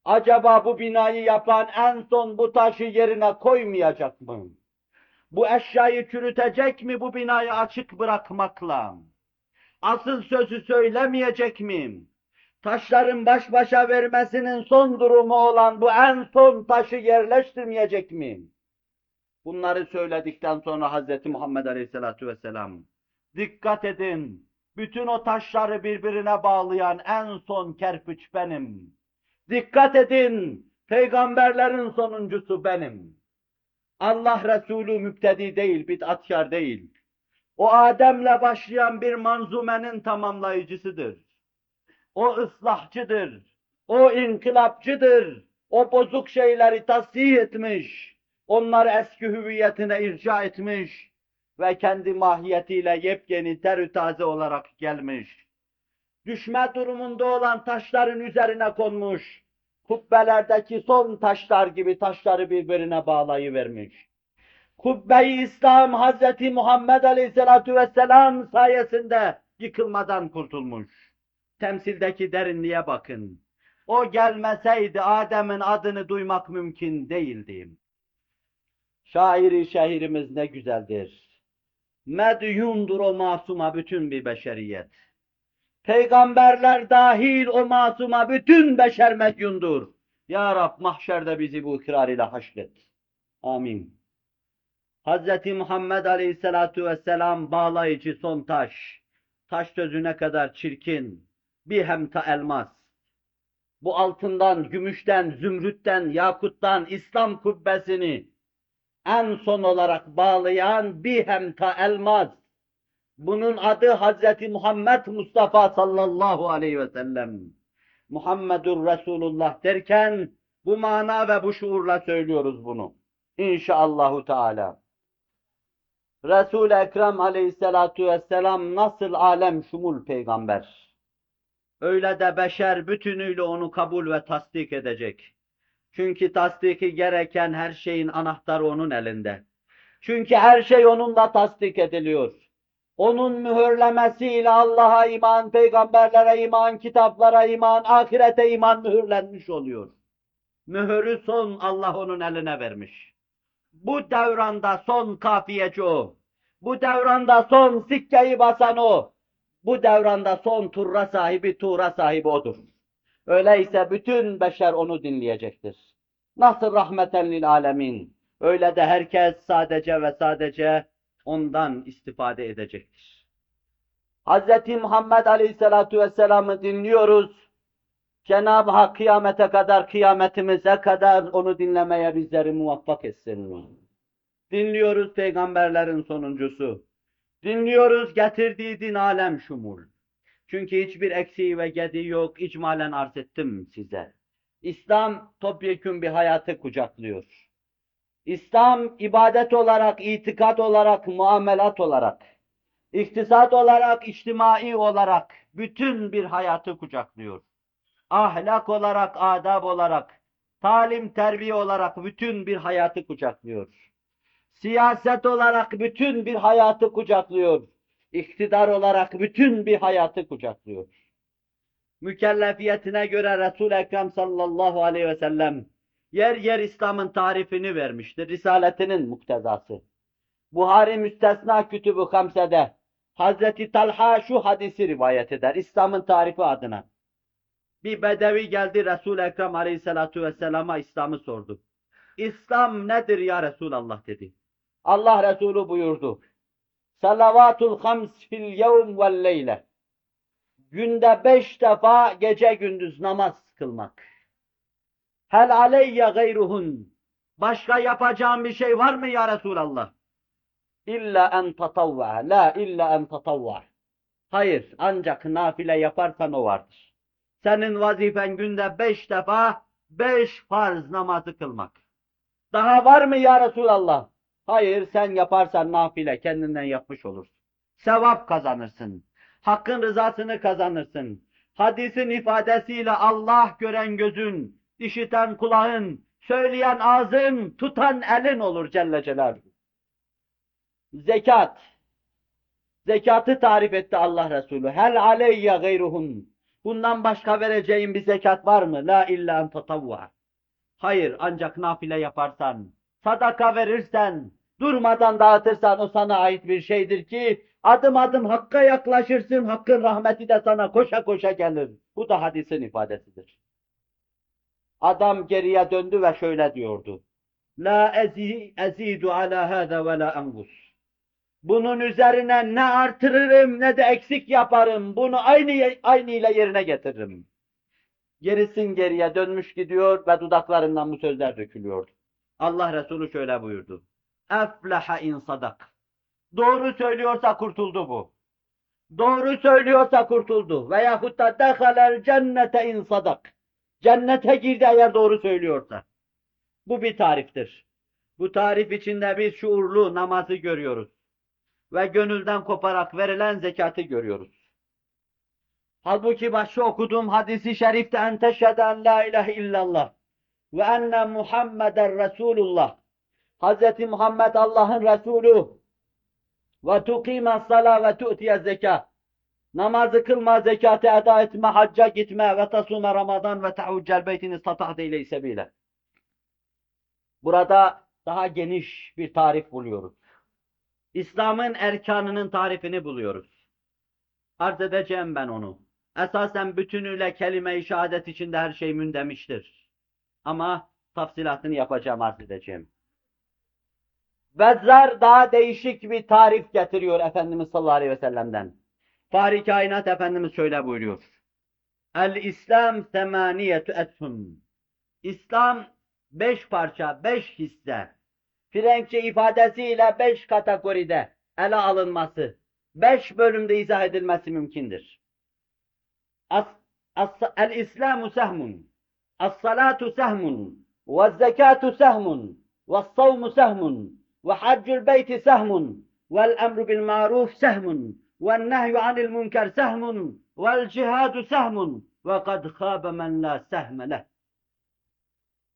Acaba bu binayı yapan en son bu taşı yerine koymayacak mı? Bu eşyayı çürütecek mi bu binayı açık bırakmakla? Asıl sözü söylemeyecek miyim? Taşların baş başa vermesinin son durumu olan bu en son taşı yerleştirmeyecek miyim? Bunları söyledikten sonra Hz. Muhammed Aleyhisselatü Vesselam, dikkat edin, bütün o taşları birbirine bağlayan en son kerpiç benim. Dikkat edin, peygamberlerin sonuncusu benim. Allah Resulü müptedi değil, bid'atkar değil. O Adem'le başlayan bir manzumenin tamamlayıcısıdır. O ıslahçıdır, o inkılapçıdır, o bozuk şeyleri tasih etmiş, onları eski hüviyetine irca etmiş ve kendi mahiyetiyle yepyeni terü taze olarak gelmiş. Düşme durumunda olan taşların üzerine konmuş, kubbelerdeki son taşlar gibi taşları birbirine bağlayıvermiş. Kubbe-i İslam Hz. Muhammed Aleyhisselatü Vesselam sayesinde yıkılmadan kurtulmuş. Temsildeki derinliğe bakın. O gelmeseydi Adem'in adını duymak mümkün değildi. Şairi şehirimiz ne güzeldir. Medyundur o masuma bütün bir beşeriyet. Peygamberler dahil o masuma bütün beşer medyundur. Ya Rab mahşerde bizi bu ikrar ile haşret. Amin. Hz. Muhammed Aleyhisselatu Vesselam bağlayıcı son taş. Taş sözü ne kadar çirkin. Bir hemta elmas. Bu altından, gümüşten, zümrütten, yakuttan İslam kubbesini en son olarak bağlayan bir hemta elmas. Bunun adı Hazreti Muhammed Mustafa sallallahu aleyhi ve sellem. Muhammedur Resulullah derken bu mana ve bu şuurla söylüyoruz bunu. İnşaallahu Teala. Resul-i Ekrem aleyhissalatu vesselam nasıl alem şumul peygamber. Öyle de beşer bütünüyle onu kabul ve tasdik edecek. Çünkü tasdiki gereken her şeyin anahtarı onun elinde. Çünkü her şey onunla tasdik ediliyor. Onun mühürlemesiyle Allah'a iman, peygamberlere iman, kitaplara iman, ahirete iman mühürlenmiş oluyor. Mühürü son Allah onun eline vermiş. Bu devranda son kafiyeci o. Bu devranda son sikkeyi basan o. Bu devranda son turra sahibi, tuğra sahibi odur. Öyleyse bütün beşer onu dinleyecektir. Nasıl rahmeten lil alemin. Öyle de herkes sadece ve sadece ondan istifade edecektir. Hz. Muhammed Aleyhisselatü Vesselam'ı dinliyoruz. Cenab-ı Hak kıyamete kadar, kıyametimize kadar onu dinlemeye bizleri muvaffak etsin. Dinliyoruz peygamberlerin sonuncusu. Dinliyoruz getirdiği din alem şumul. Çünkü hiçbir eksiği ve gediği yok, icmalen arz ettim size. İslam topyekun bir hayatı kucaklıyor. İslam ibadet olarak, itikat olarak, muamelat olarak, iktisat olarak, içtimai olarak bütün bir hayatı kucaklıyor. Ahlak olarak, adab olarak, talim, terbiye olarak bütün bir hayatı kucaklıyor. Siyaset olarak bütün bir hayatı kucaklıyor. İktidar olarak bütün bir hayatı kucaklıyor. Mükellefiyetine göre Resul-i Ekrem sallallahu aleyhi ve sellem yer yer İslam'ın tarifini vermiştir. Risaletinin muktezası. Buhari müstesna kütübü hamsede Hazreti Talha şu hadisi rivayet eder İslam'ın tarifi adına. Bir bedevi geldi Resul-i Ekrem aleyhissalatu vesselama İslam'ı sordu. İslam nedir ya Resulallah dedi. Allah Resulü buyurdu. Salavatul hams fil yevm vel leyle. Günde beş defa gece gündüz namaz kılmak. Hel aleyye gayruhun. Başka yapacağım bir şey var mı ya Resulallah? İlla en tatavva. La illa en tatavva. Hayır, ancak nafile yaparsan o vardır. Senin vazifen günde beş defa beş farz namazı kılmak. Daha var mı ya Resulallah? Hayır, sen yaparsan nafile kendinden yapmış olursun. Sevap kazanırsın. Hakkın rızasını kazanırsın. Hadisin ifadesiyle Allah gören gözün, işiten kulağın, söyleyen ağzın, tutan elin olur Celle Celaluhu. Zekat. Zekatı tarif etti Allah Resulü. Hel aleyye gayruhun. Bundan başka vereceğin bir zekat var mı? La illa en. Hayır, ancak nafile yaparsan, sadaka verirsen, durmadan dağıtırsan o sana ait bir şeydir ki adım adım Hakk'a yaklaşırsın, Hakk'ın rahmeti de sana koşa koşa gelir. Bu da hadisin ifadesidir. Adam geriye döndü ve şöyle diyordu. La ezi, ezidu ala hâze ve la engus. Bunun üzerine ne artırırım ne de eksik yaparım. Bunu aynı aynı ile yerine getiririm. Gerisin geriye dönmüş gidiyor ve dudaklarından bu sözler dökülüyordu. Allah Resulü şöyle buyurdu. Efleha in sadak. Doğru söylüyorsa kurtuldu bu. Doğru söylüyorsa kurtuldu. Veyahut da dehalel cennete in sadak. Cennete girdi eğer doğru söylüyorsa. Bu bir tariftir. Bu tarif içinde biz şuurlu namazı görüyoruz. Ve gönülden koparak verilen zekatı görüyoruz. Halbuki başta okuduğum hadisi şerifte en teşheden la ilahe illallah ve enne Muhammeden Resulullah. Hz. Muhammed Allah'ın Resulü ve tukime sala ve tu'tiye zekat. Namazı kılma, zekatı eda etme, hacca gitme ve tasume Ramazan ve tehuccel beytini stata'de ile sebeyle. Burada daha geniş bir tarif buluyoruz. İslam'ın erkanının tarifini buluyoruz. Arz edeceğim ben onu. Esasen bütünüyle kelime-i şehadet içinde her şey mündemiştir. Ama tafsilatını yapacağım, arz edeceğim. Bezzar daha değişik bir tarif getiriyor Efendimiz sallallahu aleyhi ve sellem'den. Fahri kainat Efendimiz şöyle buyuruyor. El-İslam semaniyetü eshum. İslam beş parça, beş hisse. Frenkçe ifadesiyle beş kategoride ele alınması, beş bölümde izah edilmesi mümkündür. El-İslamu sehmun, es-salatu sehmun, ve-zekatu sehmun, ve-savmu sehmun, ve haccul beyti sehmun, vel-emru bil-maruf sehmun, vel-nehyu anil-munker sehmun, vel-cihadu sehmun, ve kad khâbe men la sehme leh.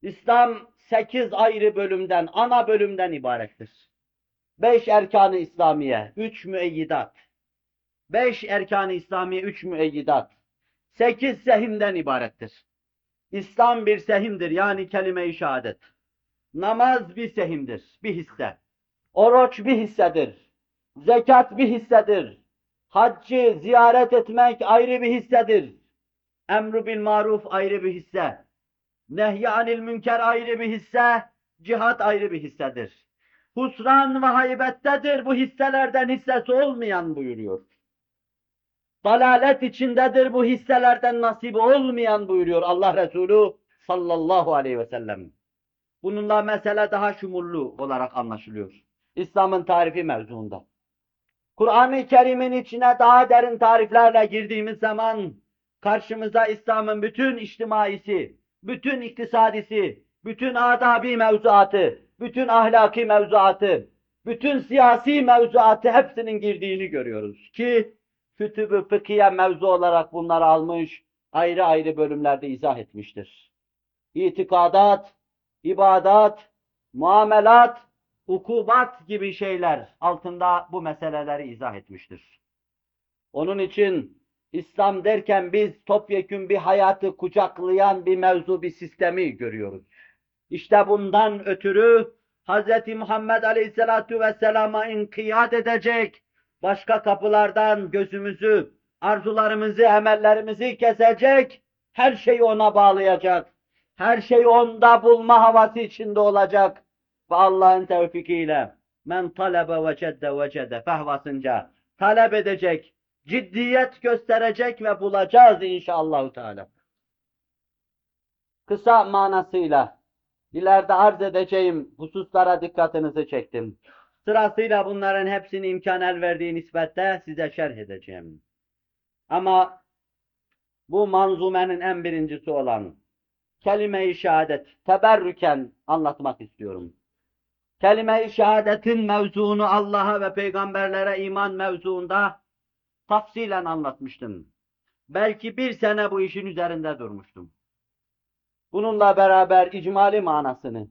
İslam sekiz ayrı bölümden, ana bölümden ibarettir. Beş erkanı İslamiye, üç müeyyidat. Beş erkanı İslamiye, üç müeyyidat. Sekiz sehimden ibarettir. İslam bir sehimdir, yani kelime-i şehadet. Namaz bir sehimdir, bir hisse. Oruç bir hissedir. Zekat bir hissedir. Haccı ziyaret etmek ayrı bir hissedir. Emru bil maruf ayrı bir hisse. Nehy anil münker ayrı bir hisse, cihat ayrı bir hissedir. Husran ve haybettedir bu hisselerden hissesi olmayan buyuruyor. Dalalet içindedir bu hisselerden nasibi olmayan buyuruyor Allah Resulü sallallahu aleyhi ve sellem. Bununla mesele daha şumurlu olarak anlaşılıyor. İslam'ın tarifi mevzuunda. Kur'an-ı Kerim'in içine daha derin tariflerle girdiğimiz zaman karşımıza İslam'ın bütün içtimaisi, bütün iktisadisi, bütün adabi mevzuatı, bütün ahlaki mevzuatı, bütün siyasi mevzuatı hepsinin girdiğini görüyoruz. Ki kütüb-ü fıkhiye mevzu olarak bunları almış, ayrı ayrı bölümlerde izah etmiştir. İtikadat, ibadat, muamelat, ukubat gibi şeyler altında bu meseleleri izah etmiştir. Onun için İslam derken biz topyekün bir hayatı kucaklayan bir mevzu, bir sistemi görüyoruz. İşte bundan ötürü Hz. Muhammed Aleyhisselatu Vesselam'a inkiyat edecek, başka kapılardan gözümüzü, arzularımızı, emellerimizi kesecek, her şeyi ona bağlayacak. Her şey onda bulma havası içinde olacak. Ve Allah'ın tevfikiyle men talebe vecedde vecede fehvasınca talep edecek, ciddiyet gösterecek ve bulacağız inşallahü teala. Kısa manasıyla ileride arz edeceğim hususlara dikkatinizi çektim. Sırasıyla bunların hepsini imkan el verdiği nispette size şerh edeceğim. Ama bu manzumenin en birincisi olan kelime-i şehadet teberrüken anlatmak istiyorum. Kelime-i şehadetin mevzuunu Allah'a ve peygamberlere iman mevzuunda tafsilen anlatmıştım. Belki bir sene bu işin üzerinde durmuştum. Bununla beraber icmali manasını,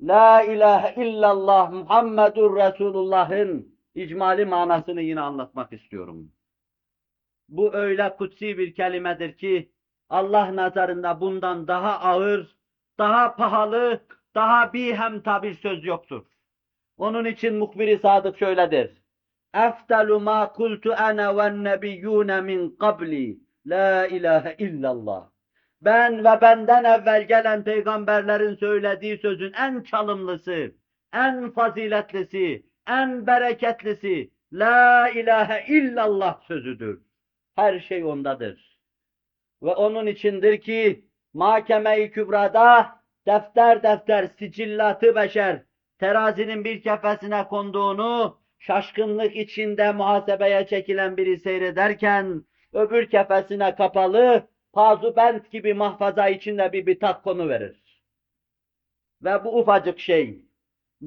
La ilahe illallah Muhammedur Resulullah'ın icmali manasını yine anlatmak istiyorum. Bu öyle kutsi bir kelimedir ki, Allah nazarında bundan daha ağır, daha pahalı, daha bir söz yoktur. Onun için muhbir-i sadık şöyledir. Eftalu ma kultu ana ve nebiyyune min qabli. La ilahe illallah. Ben ve benden evvel gelen peygamberlerin söylediği sözün en çalımlısı, en faziletlisi, en bereketlisi La ilahe illallah sözüdür. Her şey ondadır. Ve onun içindir ki mahkeme-i kübrada defter defter sicillatı beşer terazinin bir kefesine konduğunu şaşkınlık içinde muhasebeye çekilen biri seyrederken öbür kefesine kapalı pazubent gibi mahfaza içinde bir bitak konu verir. Ve bu ufacık şey,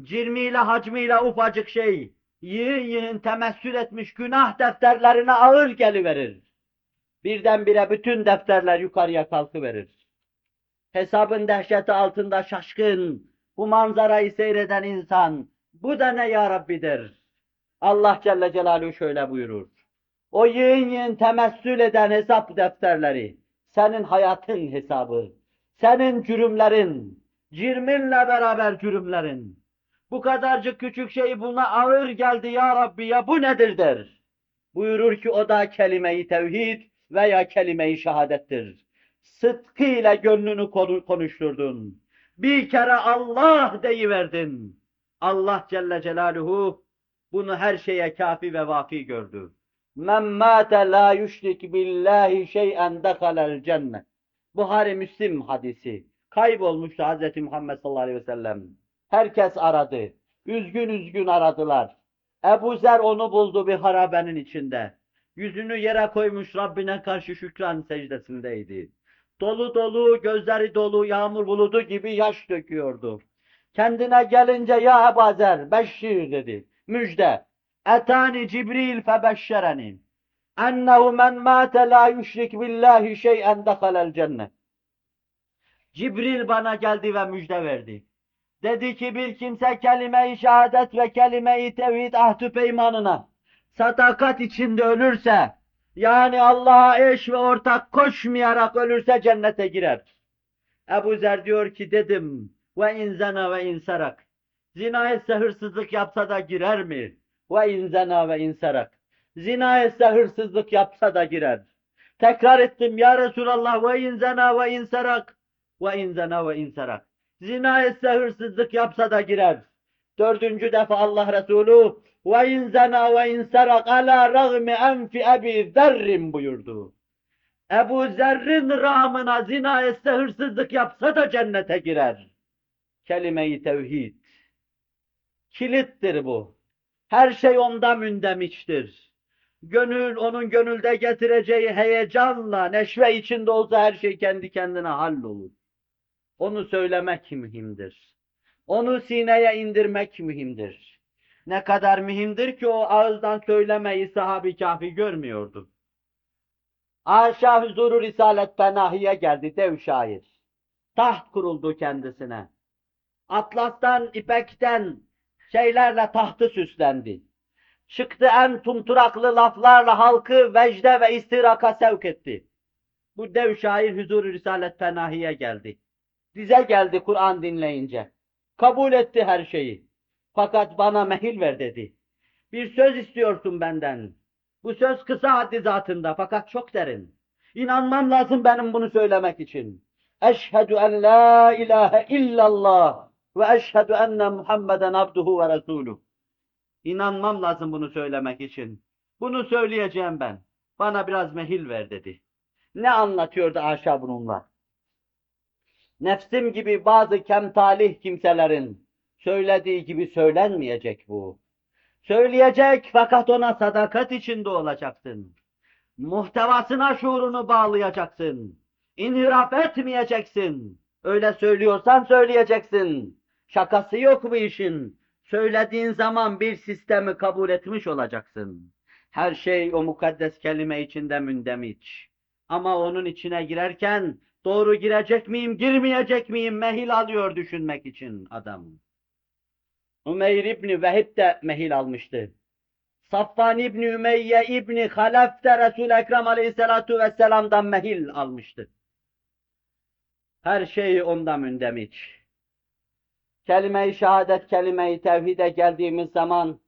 cirmiyle hacmiyle ufacık şey, yığın yığın temessül etmiş günah defterlerine ağır geliverir. Birdenbire bütün defterler yukarıya kalkıverir. Hesabın dehşeti altında şaşkın, bu manzarayı seyreden insan, bu da ne ya Rabbi der. Allah Celle Celaluhu şöyle buyurur. O yığın yığın temessül eden hesap defterleri, senin hayatın hesabı, senin cürümlerin, cirminle beraber cürümlerin. Bu kadarcık küçük şey buna ağır geldi ya Rabbi ya bu nedir der. Buyurur ki o da kelime-i tevhid veya kelime-i şehadettir. Sıdkıyla gönlünü konuşturdun. Bir kere Allah deyiverdin. Allah Celle Celaluhu bunu her şeye kafi ve vafi gördü. Men mâte lâ yüşrik billahi şey'en dehalel cennet. Buhari Müslim hadisi. Kaybolmuştu Hz. Muhammed sallallahu aleyhi ve sellem. Herkes aradı. Üzgün üzgün aradılar. Ebu Zer onu buldu bir harabenin içinde. Yüzünü yere koymuş Rabbine karşı şükran secdesindeydi. Dolu dolu, gözleri dolu, yağmur buludu gibi yaş döküyordu. Kendine gelince ya Ebu Zer, beşşir dedi. Müjde. Etani Cibril febeşşereni. Ennehu men mâte la yüşrik billahi şey'en dehalel cennet. Cibril bana geldi ve müjde verdi. Dedi ki bir kimse kelime-i şehadet ve kelime-i tevhid ahdü peymanına sadakat içinde ölürse, yani Allah'a eş ve ortak koşmayarak ölürse cennete girer. Ebu Zer diyor ki dedim ve inzena ve insarak. Zina etse hırsızlık yapsa da girer mi? Ve inzena ve insarak. Zina etse hırsızlık yapsa da girer. Tekrar ettim ya Resulallah ve inzena ve insarak. Ve inzena ve insarak. Zina etse hırsızlık yapsa da girer. Dördüncü defa Allah Resulü ve inzena ve insarak ala ragmi enfi ebi zerrin buyurdu. Ebu Zerrin rağmına zina etse hırsızlık yapsa da cennete girer. Kelime-i tevhid. Kilittir bu. Her şey onda mündemiştir. Gönül onun gönülde getireceği heyecanla, neşve içinde olsa her şey kendi kendine hallolur. Onu söylemek mühimdir. Onu sineye indirmek mühimdir. Ne kadar mühimdir ki o ağızdan söylemeyi sahabi kafi görmüyordu. Aşağı huzuru Risalet Penahi'ye geldi dev şair. Taht kuruldu kendisine. Atlastan, ipekten şeylerle tahtı süslendi. Çıktı en tumturaklı laflarla halkı vecde ve istiraka sevk etti. Bu dev şair huzuru Risalet Penahi'ye geldi. Dize geldi Kur'an dinleyince. Kabul etti her şeyi. Fakat bana mehil ver dedi. Bir söz istiyorsun benden. Bu söz kısa haddi zatında fakat çok derin. İnanmam lazım benim bunu söylemek için. Eşhedü en la ilahe illallah ve eşhedü enne Muhammeden abduhu ve resuluh. İnanmam lazım bunu söylemek için. Bunu söyleyeceğim ben. Bana biraz mehil ver dedi. Ne anlatıyordu Aşa bununla? Nefsim gibi bazı kemtalih kimselerin söylediği gibi söylenmeyecek bu. Söyleyecek fakat ona sadakat içinde olacaksın. Muhtevasına şuurunu bağlayacaksın. İnhiraf etmeyeceksin. Öyle söylüyorsan söyleyeceksin. Şakası yok bu işin. Söylediğin zaman bir sistemi kabul etmiş olacaksın. Her şey o mukaddes kelime içinde mündemiç. Ama onun içine girerken doğru girecek miyim, girmeyecek miyim mehil alıyor düşünmek için adam. Umeyr İbni Vehib de mehil almıştı. Safvan İbni Ümeyye İbni Halef de Resul-i Ekrem Aleyhisselatu Vesselam'dan mehil almıştı. Her şey onda mündemiç. Kelime-i şehadet, kelime-i tevhide geldiğimiz zaman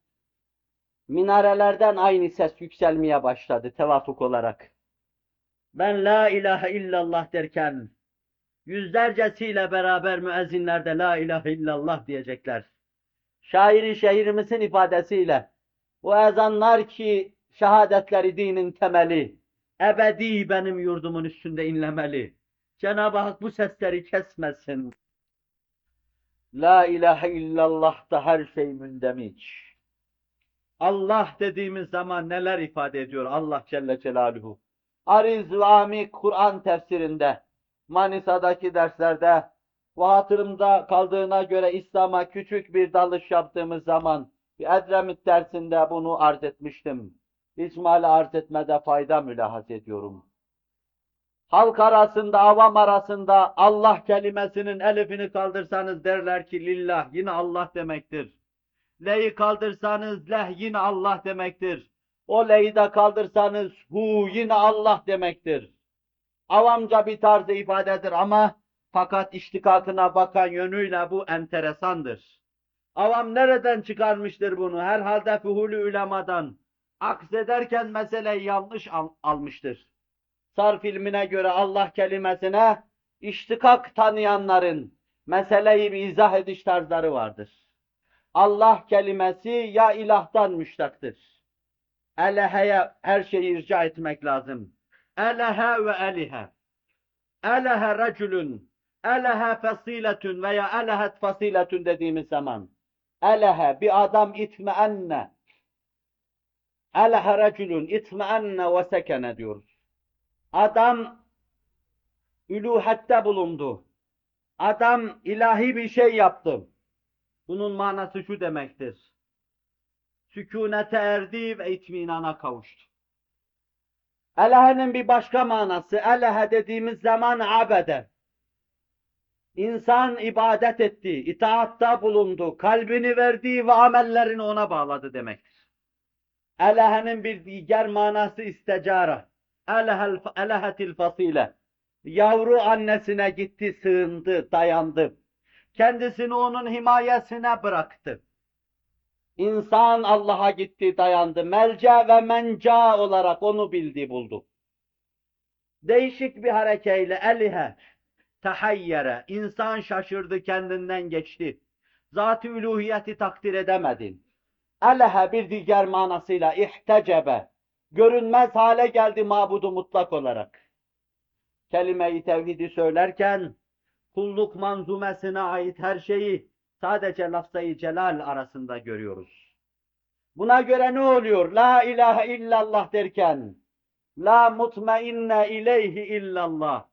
minarelerden aynı ses yükselmeye başladı tevafuk olarak. Ben la ilahe illallah derken yüzlercesiyle beraber müezzinler de la ilahe illallah diyecekler. Şairi şehrimizin ifadesiyle bu ezanlar ki şehadetleri dinin temeli, ebedi benim yurdumun üstünde inlemeli. Cenab-ı Hak bu sesleri kesmesin. La ilahe illallah da her şey mündemiç. Allah dediğimiz zaman neler ifade ediyor Allah Celle Celaluhu? Ariz ve Amik Kur'an tefsirinde, Manisa'daki derslerde ve hatırımda kaldığına göre İslam'a küçük bir dalış yaptığımız zaman Edremit dersinde bunu arz etmiştim. İcmal arz etmede fayda mülahaz ediyorum. Halk arasında, avam arasında Allah kelimesinin elifini kaldırsanız derler ki lillah yine Allah demektir. Le'yi kaldırsanız leh yine Allah demektir. O le'yi de kaldırsanız hu yine Allah demektir. Avamca bir tarzı ifadedir ama fakat iştikakına bakan yönüyle bu enteresandır. Avam nereden çıkarmıştır bunu? Herhalde fuhulü ulemadan. Aksederken meseleyi yanlış al- almıştır. Sarf ilmine göre Allah kelimesine iştikak tanıyanların meseleyi bir izah ediş tarzları vardır. Allah kelimesi ya ilahtan müştaktır. Elehe'ye her şeyi irca etmek lazım. Elehe ve elihe. Elehe reculun, elehe fasiletun veya elehet fasiletun dediğimiz zaman. Elehe bir adam itmeenne. Elehe reculun itmeenne ve sekene diyoruz. Adam üluhette bulundu. Adam ilahi bir şey yaptı. Bunun manası şu demektir. Sükunete erdi ve itminana kavuştu. Elehe'nin bir başka manası, elehe dediğimiz zaman abede. İnsan ibadet etti, itaatta bulundu, kalbini verdi ve amellerini ona bağladı demektir. Elehe'nin bir diğer manası istecara. Elehetil fasile. Yavru annesine gitti, sığındı, dayandı. Kendisini onun himayesine bıraktı. İnsan Allah'a gitti, dayandı. Melca ve menca olarak onu bildi, buldu. Değişik bir harekeyle elihe, tahayyere, insan şaşırdı, kendinden geçti. Zat-ı üluhiyeti takdir edemedin. Elehe bir diğer manasıyla ihtecebe, görünmez hale geldi mabudu mutlak olarak. Kelime-i tevhidi söylerken, kulluk manzumesine ait her şeyi sadece lafzayı celal arasında görüyoruz. Buna göre ne oluyor? La ilahe illallah derken, la mutmainne ileyhi illallah.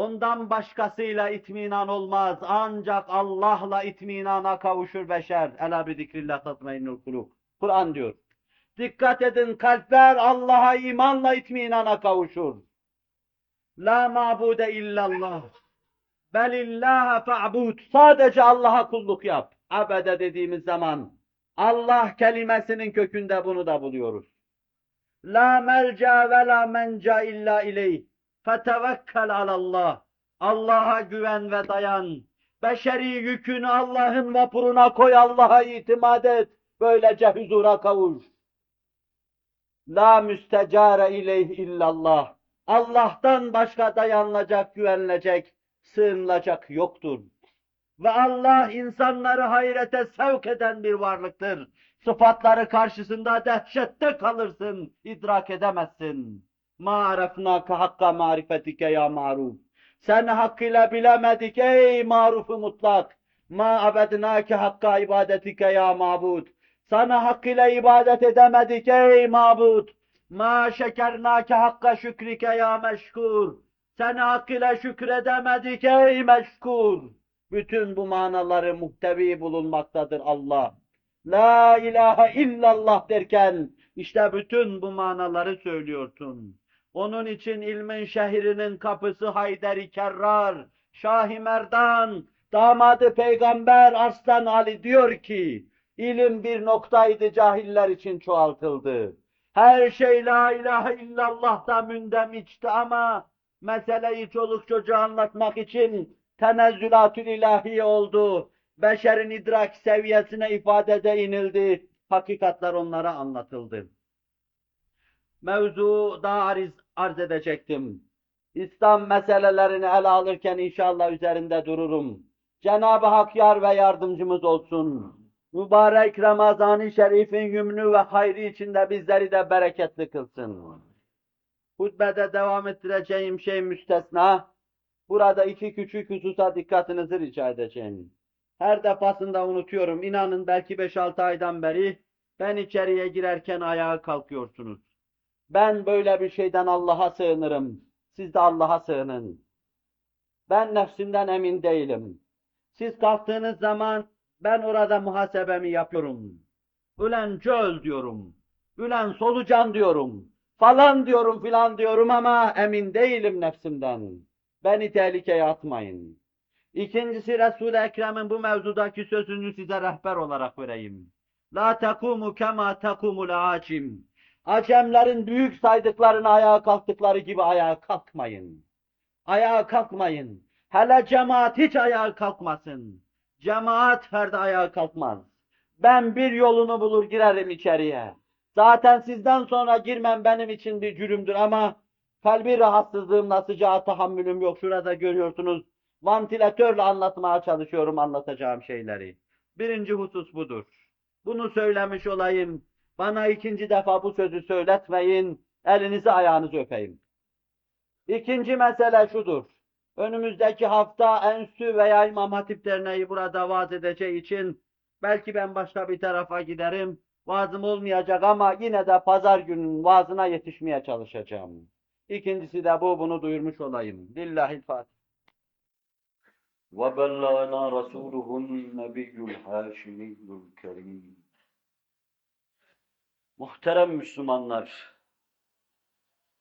Ondan başkasıyla itminan olmaz. Ancak Allah'la itminana kavuşur beşer. Ela bi zikrillah tatmainnul kulub. Kur'an diyor. Dikkat edin kalpler Allah'a imanla itminana kavuşur. La mabude illallah. Belillaha fa'bud. Sadece Allah'a kulluk yap. Abede dediğimiz zaman Allah kelimesinin kökünde bunu da buluyoruz. La melca ve la menca illa ileyh. Fetevekkel alallah. Allah'a güven ve dayan. Beşeri yükünü Allah'ın vapuruna koy, Allah'a itimat et. Böylece huzura kavuş. La müstecare ileyh illallah. Allah'tan başka dayanılacak, güvenilecek, sığınılacak yoktur. Ve Allah insanları hayrete sevk eden bir varlıktır. Sıfatları karşısında dehşette kalırsın, idrak edemezsin. Ma arefnâke hakka marifetike ya maruf. Seni hakkıyla bilemedik ey marufu mutlak. Ma abednâke hakka ibadetike ya mabud. Sana hakkıyla ibadet edemedik ey mabud. Ma şekernâke hakka şükrike ya meşkur. Seni hakkıyla şükredemedik ey meşkur. Bütün bu manaları muhtevi bulunmaktadır Allah. La ilahe illallah derken işte bütün bu manaları söylüyorsun. Onun için ilmin şehrinin kapısı Hayderi Kerrar, Şah-ı Merdan, damadı peygamber Arslan Ali diyor ki, ilim bir noktaydı cahiller için çoğaltıldı. Her şey la ilahe illallah'ta mündemişti ama meseleyi çoluk çocuğa anlatmak için tenezzülatül ilahi oldu. Beşerin idrak seviyesine ifadede inildi. Hakikatler onlara anlatıldı. Mevzu daha arz, arz edecektim. İslam meselelerini ele alırken inşallah üzerinde dururum. Cenab-ı Hak yar ve yardımcımız olsun. Mübarek Ramazan-ı Şerif'in yümnü ve hayrı içinde bizleri de bereketli kılsın. Hutbede devam ettireceğim şey müstesna. Burada iki küçük hususa dikkatinizi rica edeceğim. Her defasında unutuyorum. İnanın belki 5-6 aydan beri ben içeriye girerken ayağa kalkıyorsunuz. Ben böyle bir şeyden Allah'a sığınırım. Siz de Allah'a sığının. Ben nefsimden emin değilim. Siz kalktığınız zaman ben orada muhasebemi yapıyorum. Ülen çöl diyorum. Ülen solucan diyorum. Falan diyorum filan diyorum ama emin değilim nefsimden. Beni tehlikeye atmayın. İkincisi Resul-i Ekrem'in bu mevzudaki sözünü size rehber olarak vereyim. La tekumu kema tekumul acim. Acemlerin büyük saydıklarını ayağa kalktıkları gibi ayağa kalkmayın. Ayağa kalkmayın. Hele cemaat hiç ayağa kalkmasın. Cemaat ferde ayağa kalkmaz. Ben bir yolunu bulur girerim içeriye. Zaten sizden sonra girmem benim için bir cürümdür ama kalbi rahatsızlığımla sıcağa tahammülüm yok. Şurada görüyorsunuz. Vantilatörle anlatmaya çalışıyorum anlatacağım şeyleri. Birinci husus budur. Bunu söylemiş olayım. Bana ikinci defa bu sözü söyletmeyin. Elinizi ayağınızı öpeyim. İkinci mesele şudur. Önümüzdeki hafta Enstü veya İmam Hatip Derneği burada vaaz edeceği için belki ben başka bir tarafa giderim. Vaazım olmayacak ama yine de pazar günün vaazına yetişmeye çalışacağım. İkincisi de bu, bunu duyurmuş olayım. Lillahil Fatiha. وبلغنا رسوله النبي الهاشمي الكريم Muhterem Müslümanlar,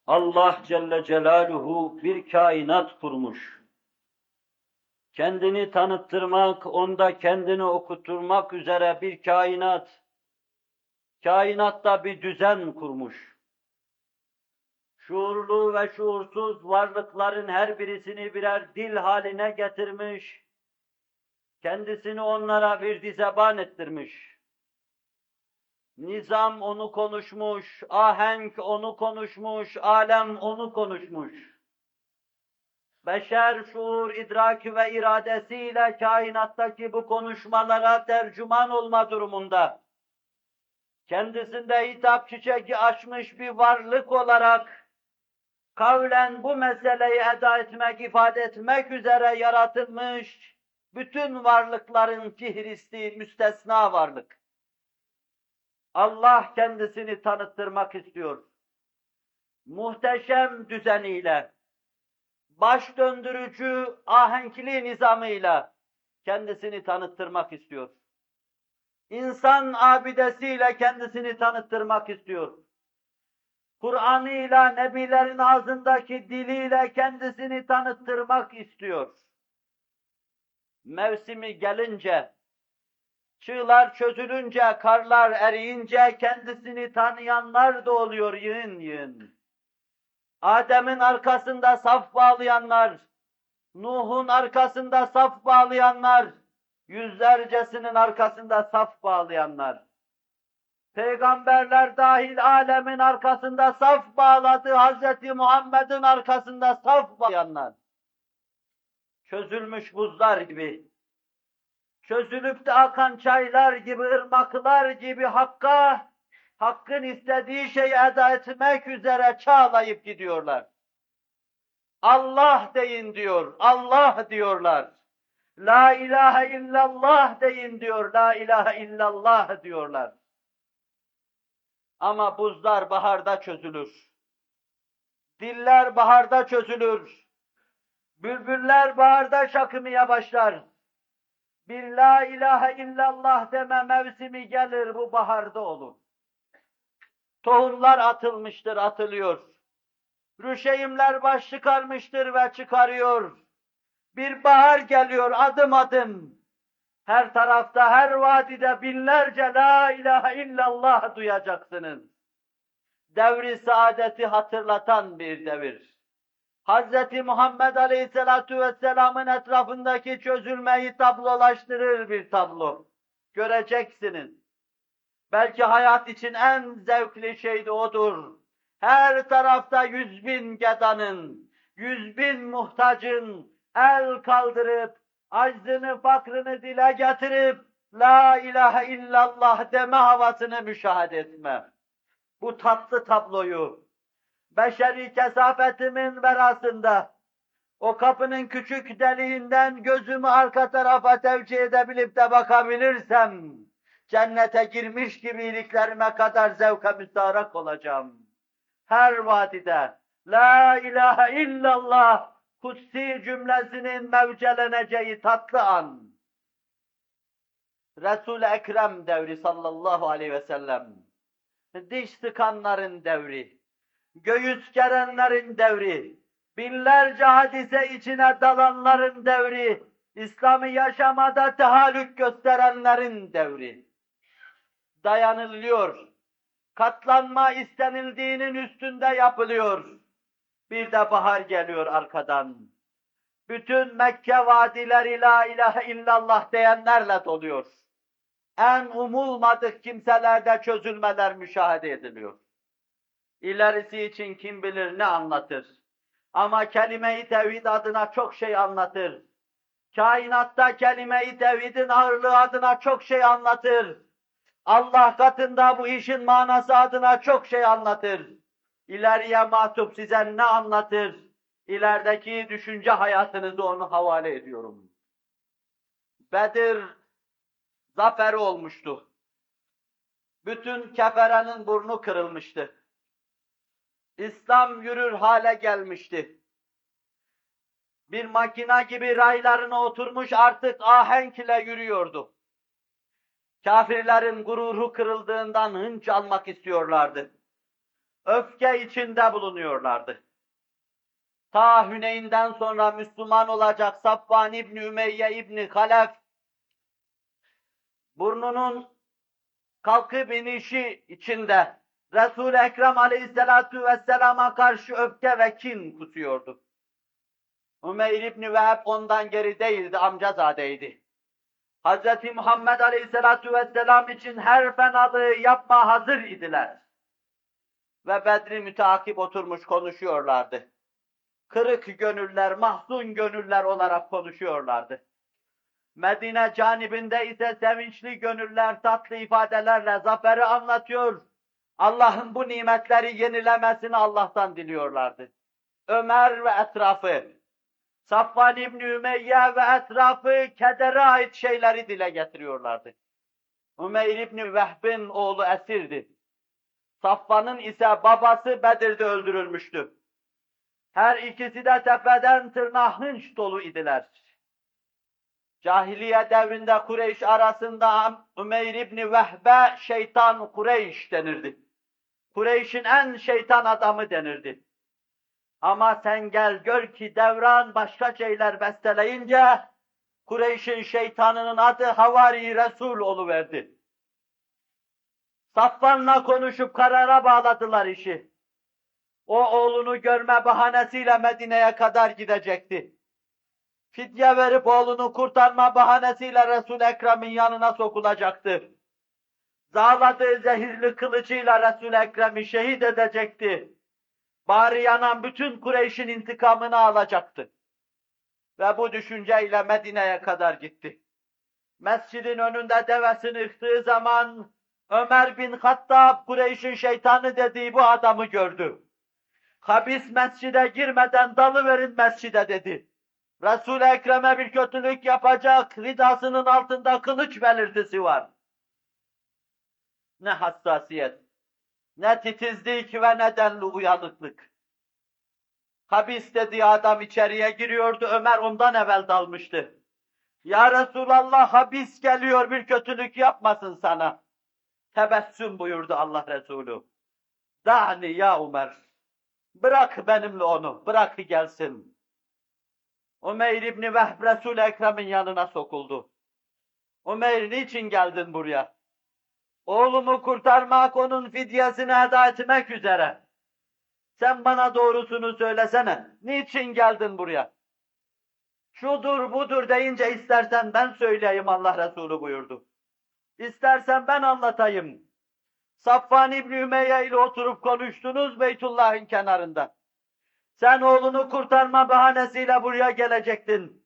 Allah Celle Celaluhu bir kainat kurmuş. Kendini tanıttırmak, onda kendini okuturmak üzere bir kainat, kainatta bir düzen kurmuş. Şuurlu ve şuursuz varlıkların her birisini birer dil haline getirmiş, kendisini onlara bir dizeban ettirmiş. Nizam onu konuşmuş, ahenk onu konuşmuş, alem onu konuşmuş. Beşer şuur, idraki ve iradesiyle kainattaki bu konuşmalara tercüman olma durumunda. Kendisinde hitap çiçeği açmış bir varlık olarak kavlen bu meseleyi eda etmek, ifade etmek üzere yaratılmış bütün varlıkların fihristi, müstesna varlık. Allah kendisini tanıttırmak istiyor. Muhteşem düzeniyle, baş döndürücü ahenkli nizamıyla kendisini tanıttırmak istiyor. İnsan abidesiyle kendisini tanıttırmak istiyor. Kur'an'ıyla, nebilerin ağzındaki diliyle kendisini tanıttırmak istiyor. Mevsimi gelince, çığlar çözülünce, karlar eriyince kendisini tanıyanlar da oluyor yığın yığın. Adem'in arkasında saf bağlayanlar, Nuh'un arkasında saf bağlayanlar, yüzlercesinin arkasında saf bağlayanlar. Peygamberler dahil alemin arkasında saf bağladı, Hz. Muhammed'in arkasında saf bağlayanlar. Çözülmüş buzlar gibi, çözülüp de akan çaylar gibi, ırmaklar gibi Hakk'a, Hakk'ın istediği şeyi eda etmek üzere çağlayıp gidiyorlar. Allah deyin diyor, Allah diyorlar. La ilahe illallah deyin diyor, la ilahe illallah diyorlar. Ama buzlar baharda çözülür. Diller baharda çözülür. Bülbüller baharda şakımaya başlar. Bir la ilahe illallah deme mevsimi gelir bu baharda olur. Tohumlar atılmıştır, atılıyor. Rüşeyimler baş çıkarmıştır ve çıkarıyor. Bir bahar geliyor adım adım. Her tarafta, her vadide binlerce la ilahe illallah duyacaksınız. Devri saadeti hatırlatan bir devir. Hz. Muhammed Aleyhisselatu Vesselam'ın etrafındaki çözülmeyi tablolaştırır bir tablo. Göreceksiniz. Belki hayat için en zevkli şey de odur. Her tarafta yüz bin gedanın, yüz bin muhtacın el kaldırıp, aczını, fakrını dile getirip, La ilahe illallah deme havasını müşahede etme. Bu tatlı tabloyu, beşeri kesafetimin verasında, o kapının küçük deliğinden gözümü arka tarafa tevcih edebilip de bakabilirsem, cennete girmiş gibi iliklerime kadar zevke müstarak olacağım. Her vadide La ilahe illallah kutsi cümlesinin mevceleneceği tatlı an. Resul-i Ekrem devri sallallahu aleyhi ve sellem. Diş sıkanların devri. Göğüs gerenlerin devri. Binlerce hadise içine dalanların devri. İslam'ı yaşamada tehallük gösterenlerin devri. Dayanılıyor. Katlanma istenildiğinin üstünde yapılıyor. Bir de bahar geliyor arkadan. Bütün Mekke vadileri la ilahe illallah diyenlerle doluyor. En umulmadık kimselerde çözülmeler müşahede ediliyor. İlerisi için kim bilir ne anlatır. Ama kelime-i tevhid adına çok şey anlatır. Kainatta kelime-i tevhidin ağırlığı adına çok şey anlatır. Allah katında bu işin manası adına çok şey anlatır. İleriye mahtup size ne anlatır? İlerideki düşünce hayatınızı onu havale ediyorum. Bedir zaferi olmuştu. Bütün keferenin burnu kırılmıştı. İslam yürür hale gelmişti. Bir makina gibi raylarına oturmuş artık ahenk ile yürüyordu. Kafirlerin gururu kırıldığından hınç almak istiyorlardı. Öfke içinde bulunuyorlardı. Ta Hüneyn'den sonra Müslüman olacak Safvan İbni Ümeyye İbni Halef, burnunun kalkıp inişi içinde Resul-i Ekrem Aleyhisselatu Vesselam'a karşı öfke ve kin kusuyordu. Ümeyr İbni Veheb ondan geri değildi, amcazadeydi. Hz. Muhammed Aleyhisselatu Vesselam için her fenalığı yapma hazır idiler. Ve Bedri müteakip oturmuş konuşuyorlardı. Kırık gönüller, mahzun gönüller olarak konuşuyorlardı. Medine canibinde ise sevinçli gönüller tatlı ifadelerle zaferi anlatıyor. Allah'ın bu nimetleri yenilemesini Allah'tan diliyorlardı. Ömer ve etrafı, Safvan İbni Ümeyye ve etrafı kedere ait şeyleri dile getiriyorlardı. Ümeyr İbni Vehb'in oğlu esirdi. Safvan'ın ise babası Bedir'de öldürülmüştü. Her ikisi de tepeden tırnağa hınç dolu idiler. Cahiliye devrinde Kureyş arasında Ümeyr İbni Vehbe şeytan Kureyş denirdi. Kureyş'in en şeytan adamı denirdi. Ama sen gel gör ki devran başka şeyler besteleyince Kureyş'in şeytanının adı Havari Resul oluverdi. Safvan'la konuşup karara bağladılar işi. O oğlunu görme bahanesiyle Medine'ye kadar gidecekti. fidye verip oğlunu kurtarma bahanesiyle Resul-i Ekrem'in yanına sokulacaktı. Zağladığı zehirli kılıcıyla Resul-i Ekrem'i şehit edecekti. Bari yanan bütün Kureyş'in intikamını alacaktı. Ve bu düşünceyle Medine'ye kadar gitti. Mescidin önünde devesini yıktığı zaman Ömer bin Hattab Kureyş'in şeytanı dediği bu adamı gördü. Habis mescide girmeden dalıverin mescide dedi. Resul-i Ekrem'e bir kötülük yapacak, ridasının altında kılıç belirtisi var. Ne hassasiyet, ne titizlik ve ne denli uyanıklık. Habis dediği adam içeriye giriyordu, Ömer ondan evvel dalmıştı. Ya Resulallah habis geliyor bir kötülük yapmasın sana. Tebessüm buyurdu Allah Resulü. Dani ya Ömer. Bırak benimle onu, bırak gelsin. Umeyr İbni Vehb Resul-i Ekrem'in yanına sokuldu. Umeyr niçin geldin buraya? Oğlumu kurtarmak, onun fidyesini eda etmek üzere. Sen bana doğrusunu söylesene. Niçin geldin buraya? Şudur budur deyince istersen ben söyleyeyim Allah Resulü buyurdu. İstersen ben anlatayım. Safvan İbni Ümeyye ile oturup konuştunuz Beytullah'ın kenarında. Sen oğlunu kurtarma bahanesiyle buraya gelecektin.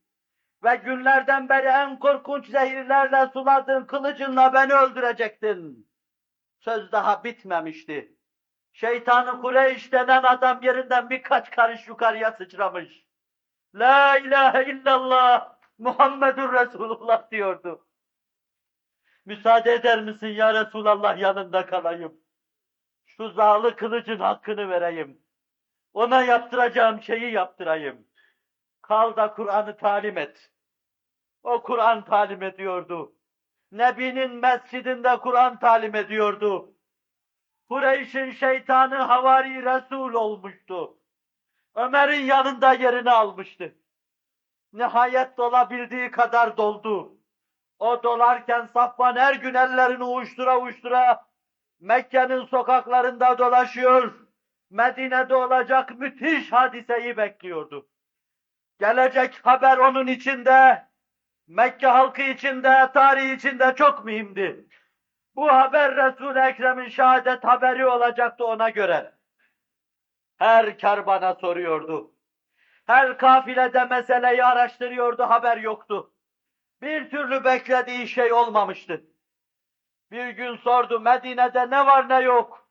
Ve günlerden beri en korkunç zehirlerle suladığın kılıcınla beni öldürecektin. Söz daha bitmemişti. Şeytanı Kureyş denen adam yerinden birkaç karış yukarıya sıçramış. La ilahe illallah Muhammedur Resulullah diyordu. Müsaade eder misin ya Resulallah yanında kalayım. Şu zağlı kılıcın hakkını vereyim. Ona yaptıracağım şeyi yaptırayım. Kal da Kur'an'ı talim et. O Kur'an talim ediyordu. Nebi'nin mescidinde Kur'an talim ediyordu. Kureyş'in şeytanı havari Resul olmuştu. Ömer'in yanında yerini almıştı. Nihayet dolabildiği kadar doldu. O dolarken Safvan her gün ellerini uçtura uçtura Mekke'nin sokaklarında dolaşıyor. Medine'de olacak müthiş hadiseyi bekliyordu. Gelecek haber onun içinde, Mekke halkı içinde, tarih içinde çok mühimdi. Bu haber Resul-i Ekrem'in şehadet haberi olacaktı ona göre. Her kervana soruyordu. Her kafilede meseleyi araştırıyordu, haber yoktu. Bir türlü beklediği şey olmamıştı. Bir gün sordu, Medine'de ne var ne yok?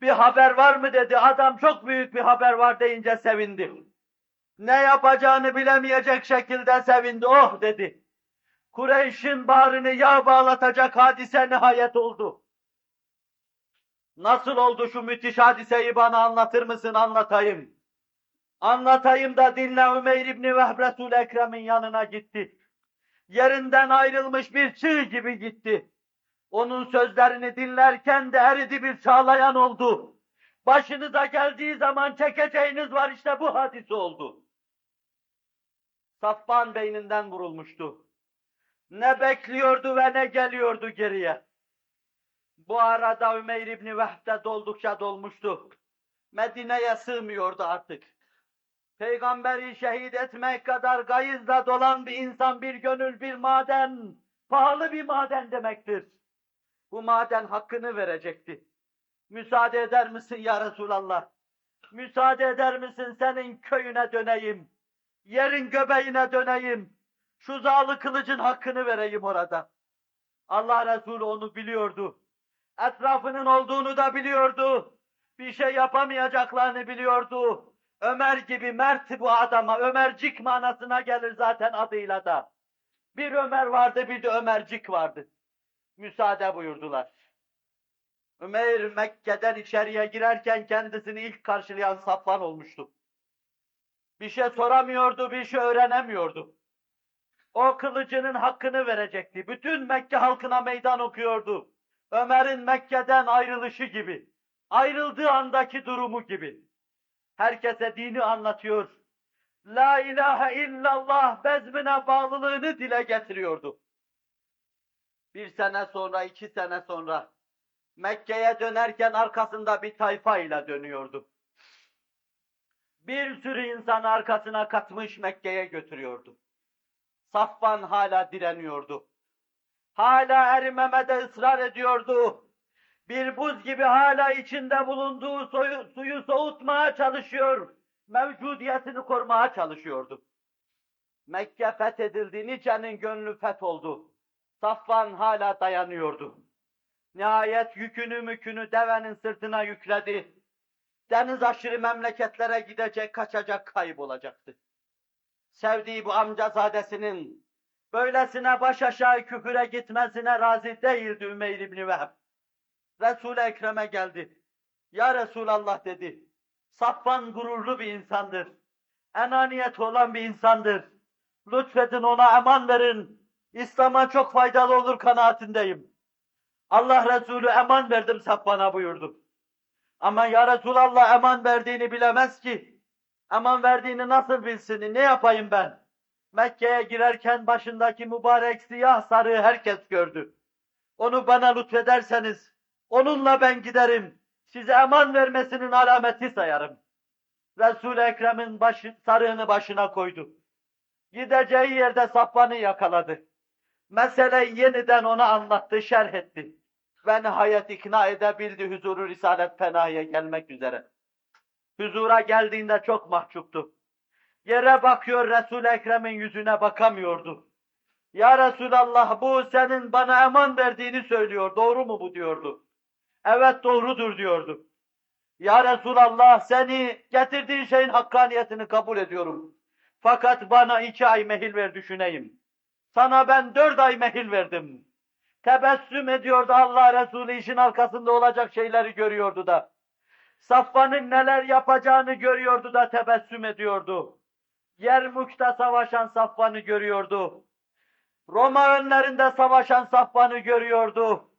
Bir haber var mı dedi. Adam çok büyük bir haber var deyince sevindi. Ne yapacağını bilemeyecek şekilde sevindi. Oh dedi. Kureyş'in bağrını yağ bağlatacak hadise nihayet oldu. Nasıl oldu şu müthiş hadiseyi bana anlatır mısın anlatayım. Anlatayım da dinle Ümeyr İbni Vehb Ekrem'in yanına gitti. Yerinden ayrılmış bir çığ gibi gitti. Onun sözlerini dinlerken de eridi bir çağlayan oldu. Başınıza geldiği zaman çekeceğiniz var işte bu hadise oldu. Safvan beyninden vurulmuştu. Ne bekliyordu ve ne geliyordu geriye. Bu arada Ümeyr İbni Vehb doldukça dolmuştu. Medine'ye sığmıyordu artık. Peygamberi şehit etmek kadar gayızla dolan bir insan, bir gönül, bir maden, pahalı bir maden demektir. Bu maden hakkını verecekti. Müsaade eder misin ya Resulallah? Müsaade eder misin senin köyüne döneyim? Yerin göbeğine döneyim. Şu zağlı kılıcın hakkını vereyim orada. Allah Resulü onu biliyordu. Etrafının olduğunu da biliyordu. Bir şey yapamayacaklarını biliyordu. Ömer gibi mert bu adama, Ömercik manasına gelir zaten adıyla da. Bir Ömer vardı, bir de Ömercik vardı. Müsaade buyurdular. Ömer Mekke'den içeriye girerken kendisini ilk karşılayan Safvan olmuştu. Bir şey soramıyordu, bir şey öğrenemiyordu. O kılıcının hakkını verecekti. Bütün Mekke halkına meydan okuyordu. Ömer'in Mekke'den ayrılışı gibi. Ayrıldığı andaki durumu gibi. Herkese dini anlatıyor. La ilahe illallah bezmine bağlılığını dile getiriyordu. Bir sene sonra, iki sene sonra Mekke'ye dönerken arkasında bir tayfa ile dönüyordu. Bir sürü insan arkasına katmış Mekke'ye götürüyordu. Safvan hala direniyordu. Hala erimemede ısrar ediyordu. Bir buz gibi hala içinde bulunduğu suyu, suyu soğutmaya çalışıyor. Mevcudiyetini korumaya çalışıyordu. Mekke fethedildi, nicenin gönlü fetholdu. Safvan hala dayanıyordu. Nihayet yükünü mükünü devenin sırtına yükledi. Deniz aşırı memleketlere gidecek, kaçacak, kaybolacaktı. Sevdiği bu amcazadesinin böylesine baş aşağı küfüre gitmesine razı değildi Ümeyr İbni Vehb. Resul-i Ekrem'e geldi. Ya Resulallah dedi. Safvan gururlu bir insandır. Enaniyet olan bir insandır. Lütfedin ona eman verin. İslam'a çok faydalı olur kanaatindeyim. Allah Resulü eman verdim Safvan'a buyurdu. Ama ya Resulallah eman verdiğini bilemez ki. Eman verdiğini nasıl bilsin? Ne yapayım ben? Mekke'ye girerken başındaki mübarek siyah sarığı herkes gördü. Onu bana lütfederseniz, onunla ben giderim. Size eman vermesinin alameti sayarım. Resul-i Ekrem'in başı, sarığını başına koydu. Gideceği yerde Safvan'ı yakaladı. Meseleyi yeniden ona anlattı, şerh etti. Ve nihayet ikna edebildi huzuru Risalet Penahi'ye gelmek üzere. Huzura geldiğinde çok mahcuptu. Yere bakıyor Resul-i Ekrem'in yüzüne bakamıyordu. Ya Resulallah bu senin bana eman verdiğini söylüyor. Doğru mu bu diyordu. Evet doğrudur diyordu. Ya Resulallah seni getirdiğin şeyin hakkaniyetini kabul ediyorum. Fakat bana iki ay mehil ver düşüneyim. Sana ben dört ay mehil verdim. Tebessüm ediyordu Allah Resulü işin arkasında olacak şeyleri görüyordu da. Safvan'ın neler yapacağını görüyordu da tebessüm ediyordu. Yermuk'ta savaşan Safvan'ı görüyordu. Roma önlerinde savaşan Safvan'ı görüyordu.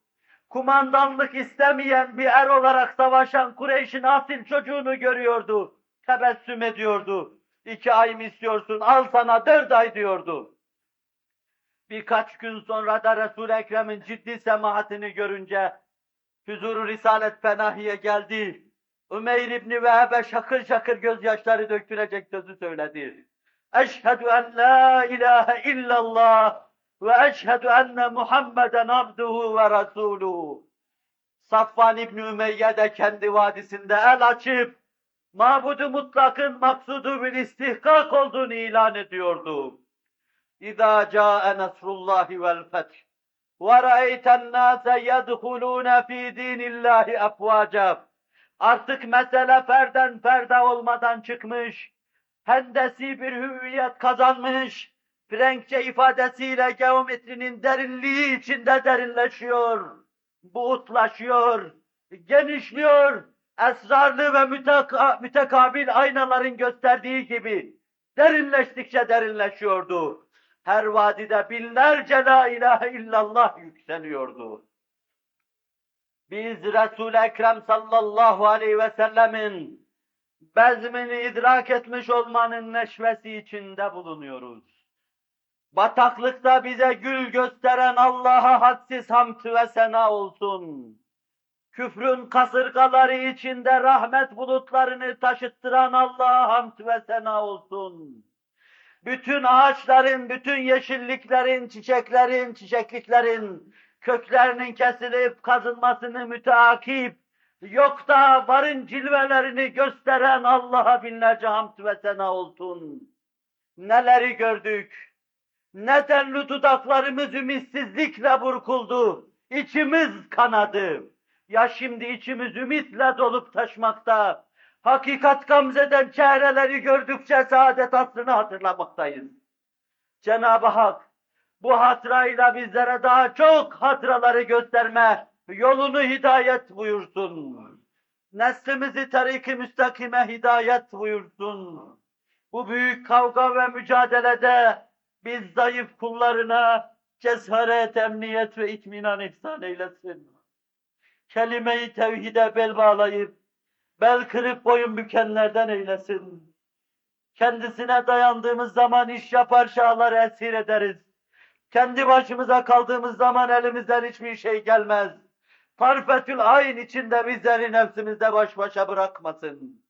Kumandanlık istemeyen bir er olarak savaşan Kureyş'in asil çocuğunu görüyordu. Tebessüm ediyordu. İki ay mı istiyorsun? Al sana dört ay diyordu. Birkaç gün sonra da Resul-i Ekrem'in ciddi semahatini görünce huzuru Risalet Penahi'ye geldi. Ümeyr İbni Vehebe şakır şakır gözyaşları döktürecek sözü söyledi. Eşhedü en la ilahe illallah ve eşhedü enne Muhammeden abduhu ve resuluhu. Safvan İbni Ümeyye de kendi vadisinde el açıp mabudu mutlakın maksudu bir istihkak olduğunu ilan ediyordu. İzâ câe nasrullâhi vel feth ve ra'eyten nâse yedhulûne fî dînillâhi efvâca. Artık mesele ferden ferde olmadan çıkmış, hendesi bir hüviyet kazanmış, Frenkçe ifadesiyle geometrinin derinliği içinde derinleşiyor, buğutlaşıyor, genişliyor, esrarlı ve müteka, mütekabil aynaların gösterdiği gibi derinleştikçe derinleşiyordu. Her vadide binlerce la ilahe illallah yükseliyordu. Biz Resul-i Ekrem sallallahu aleyhi ve sellemin bezmini idrak etmiş olmanın neşvesi içinde bulunuyoruz. Bataklıkta bize gül gösteren Allah'a hadsiz hamd ve sena olsun. Küfrün kasırgaları içinde rahmet bulutlarını taşıttıran Allah'a hamd ve sena olsun. Bütün ağaçların, bütün yeşilliklerin, çiçeklerin, çiçekliklerin köklerinin kesilip kazınmasını müteakip, yok da varın cilvelerini gösteren Allah'a binlerce hamd ve sena olsun. Neleri gördük, ne denli dudaklarımız ümitsizlikle burkuldu, içimiz kanadı. Ya şimdi içimiz ümitle dolup taşmakta, hakikat gamzeden çehreleri gördükçe saadet asrını hatırlamaktayız. Cenab-ı Hak bu hatırayla bizlere daha çok hatıraları gösterme yolunu hidayet buyursun. Neslimizi tarik-i müstakime hidayet buyursun. Bu büyük kavga ve mücadelede biz zayıf kullarına cesaret, emniyet ve itminan ihsan eylesin. Kelime-i tevhide bel bağlayıp, bel kırıp boyun bükenlerden eylesin. Kendisine dayandığımız zaman iş yapar şahları esir ederiz. Kendi başımıza kaldığımız zaman elimizden hiçbir şey gelmez. Tarfetül ayn içinde bizleri nefsimizde baş başa bırakmasın.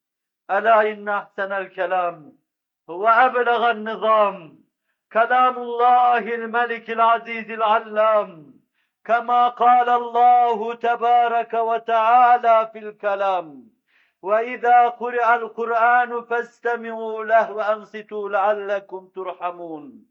Ela inne ahsenel kelam ve eblegan nizam كلام الله الملك العزيز العلام كما قال الله تبارك وتعالى في الكلام وإذا قرأ القرآن فاستمعوا له وأنصتوا لعلكم ترحمون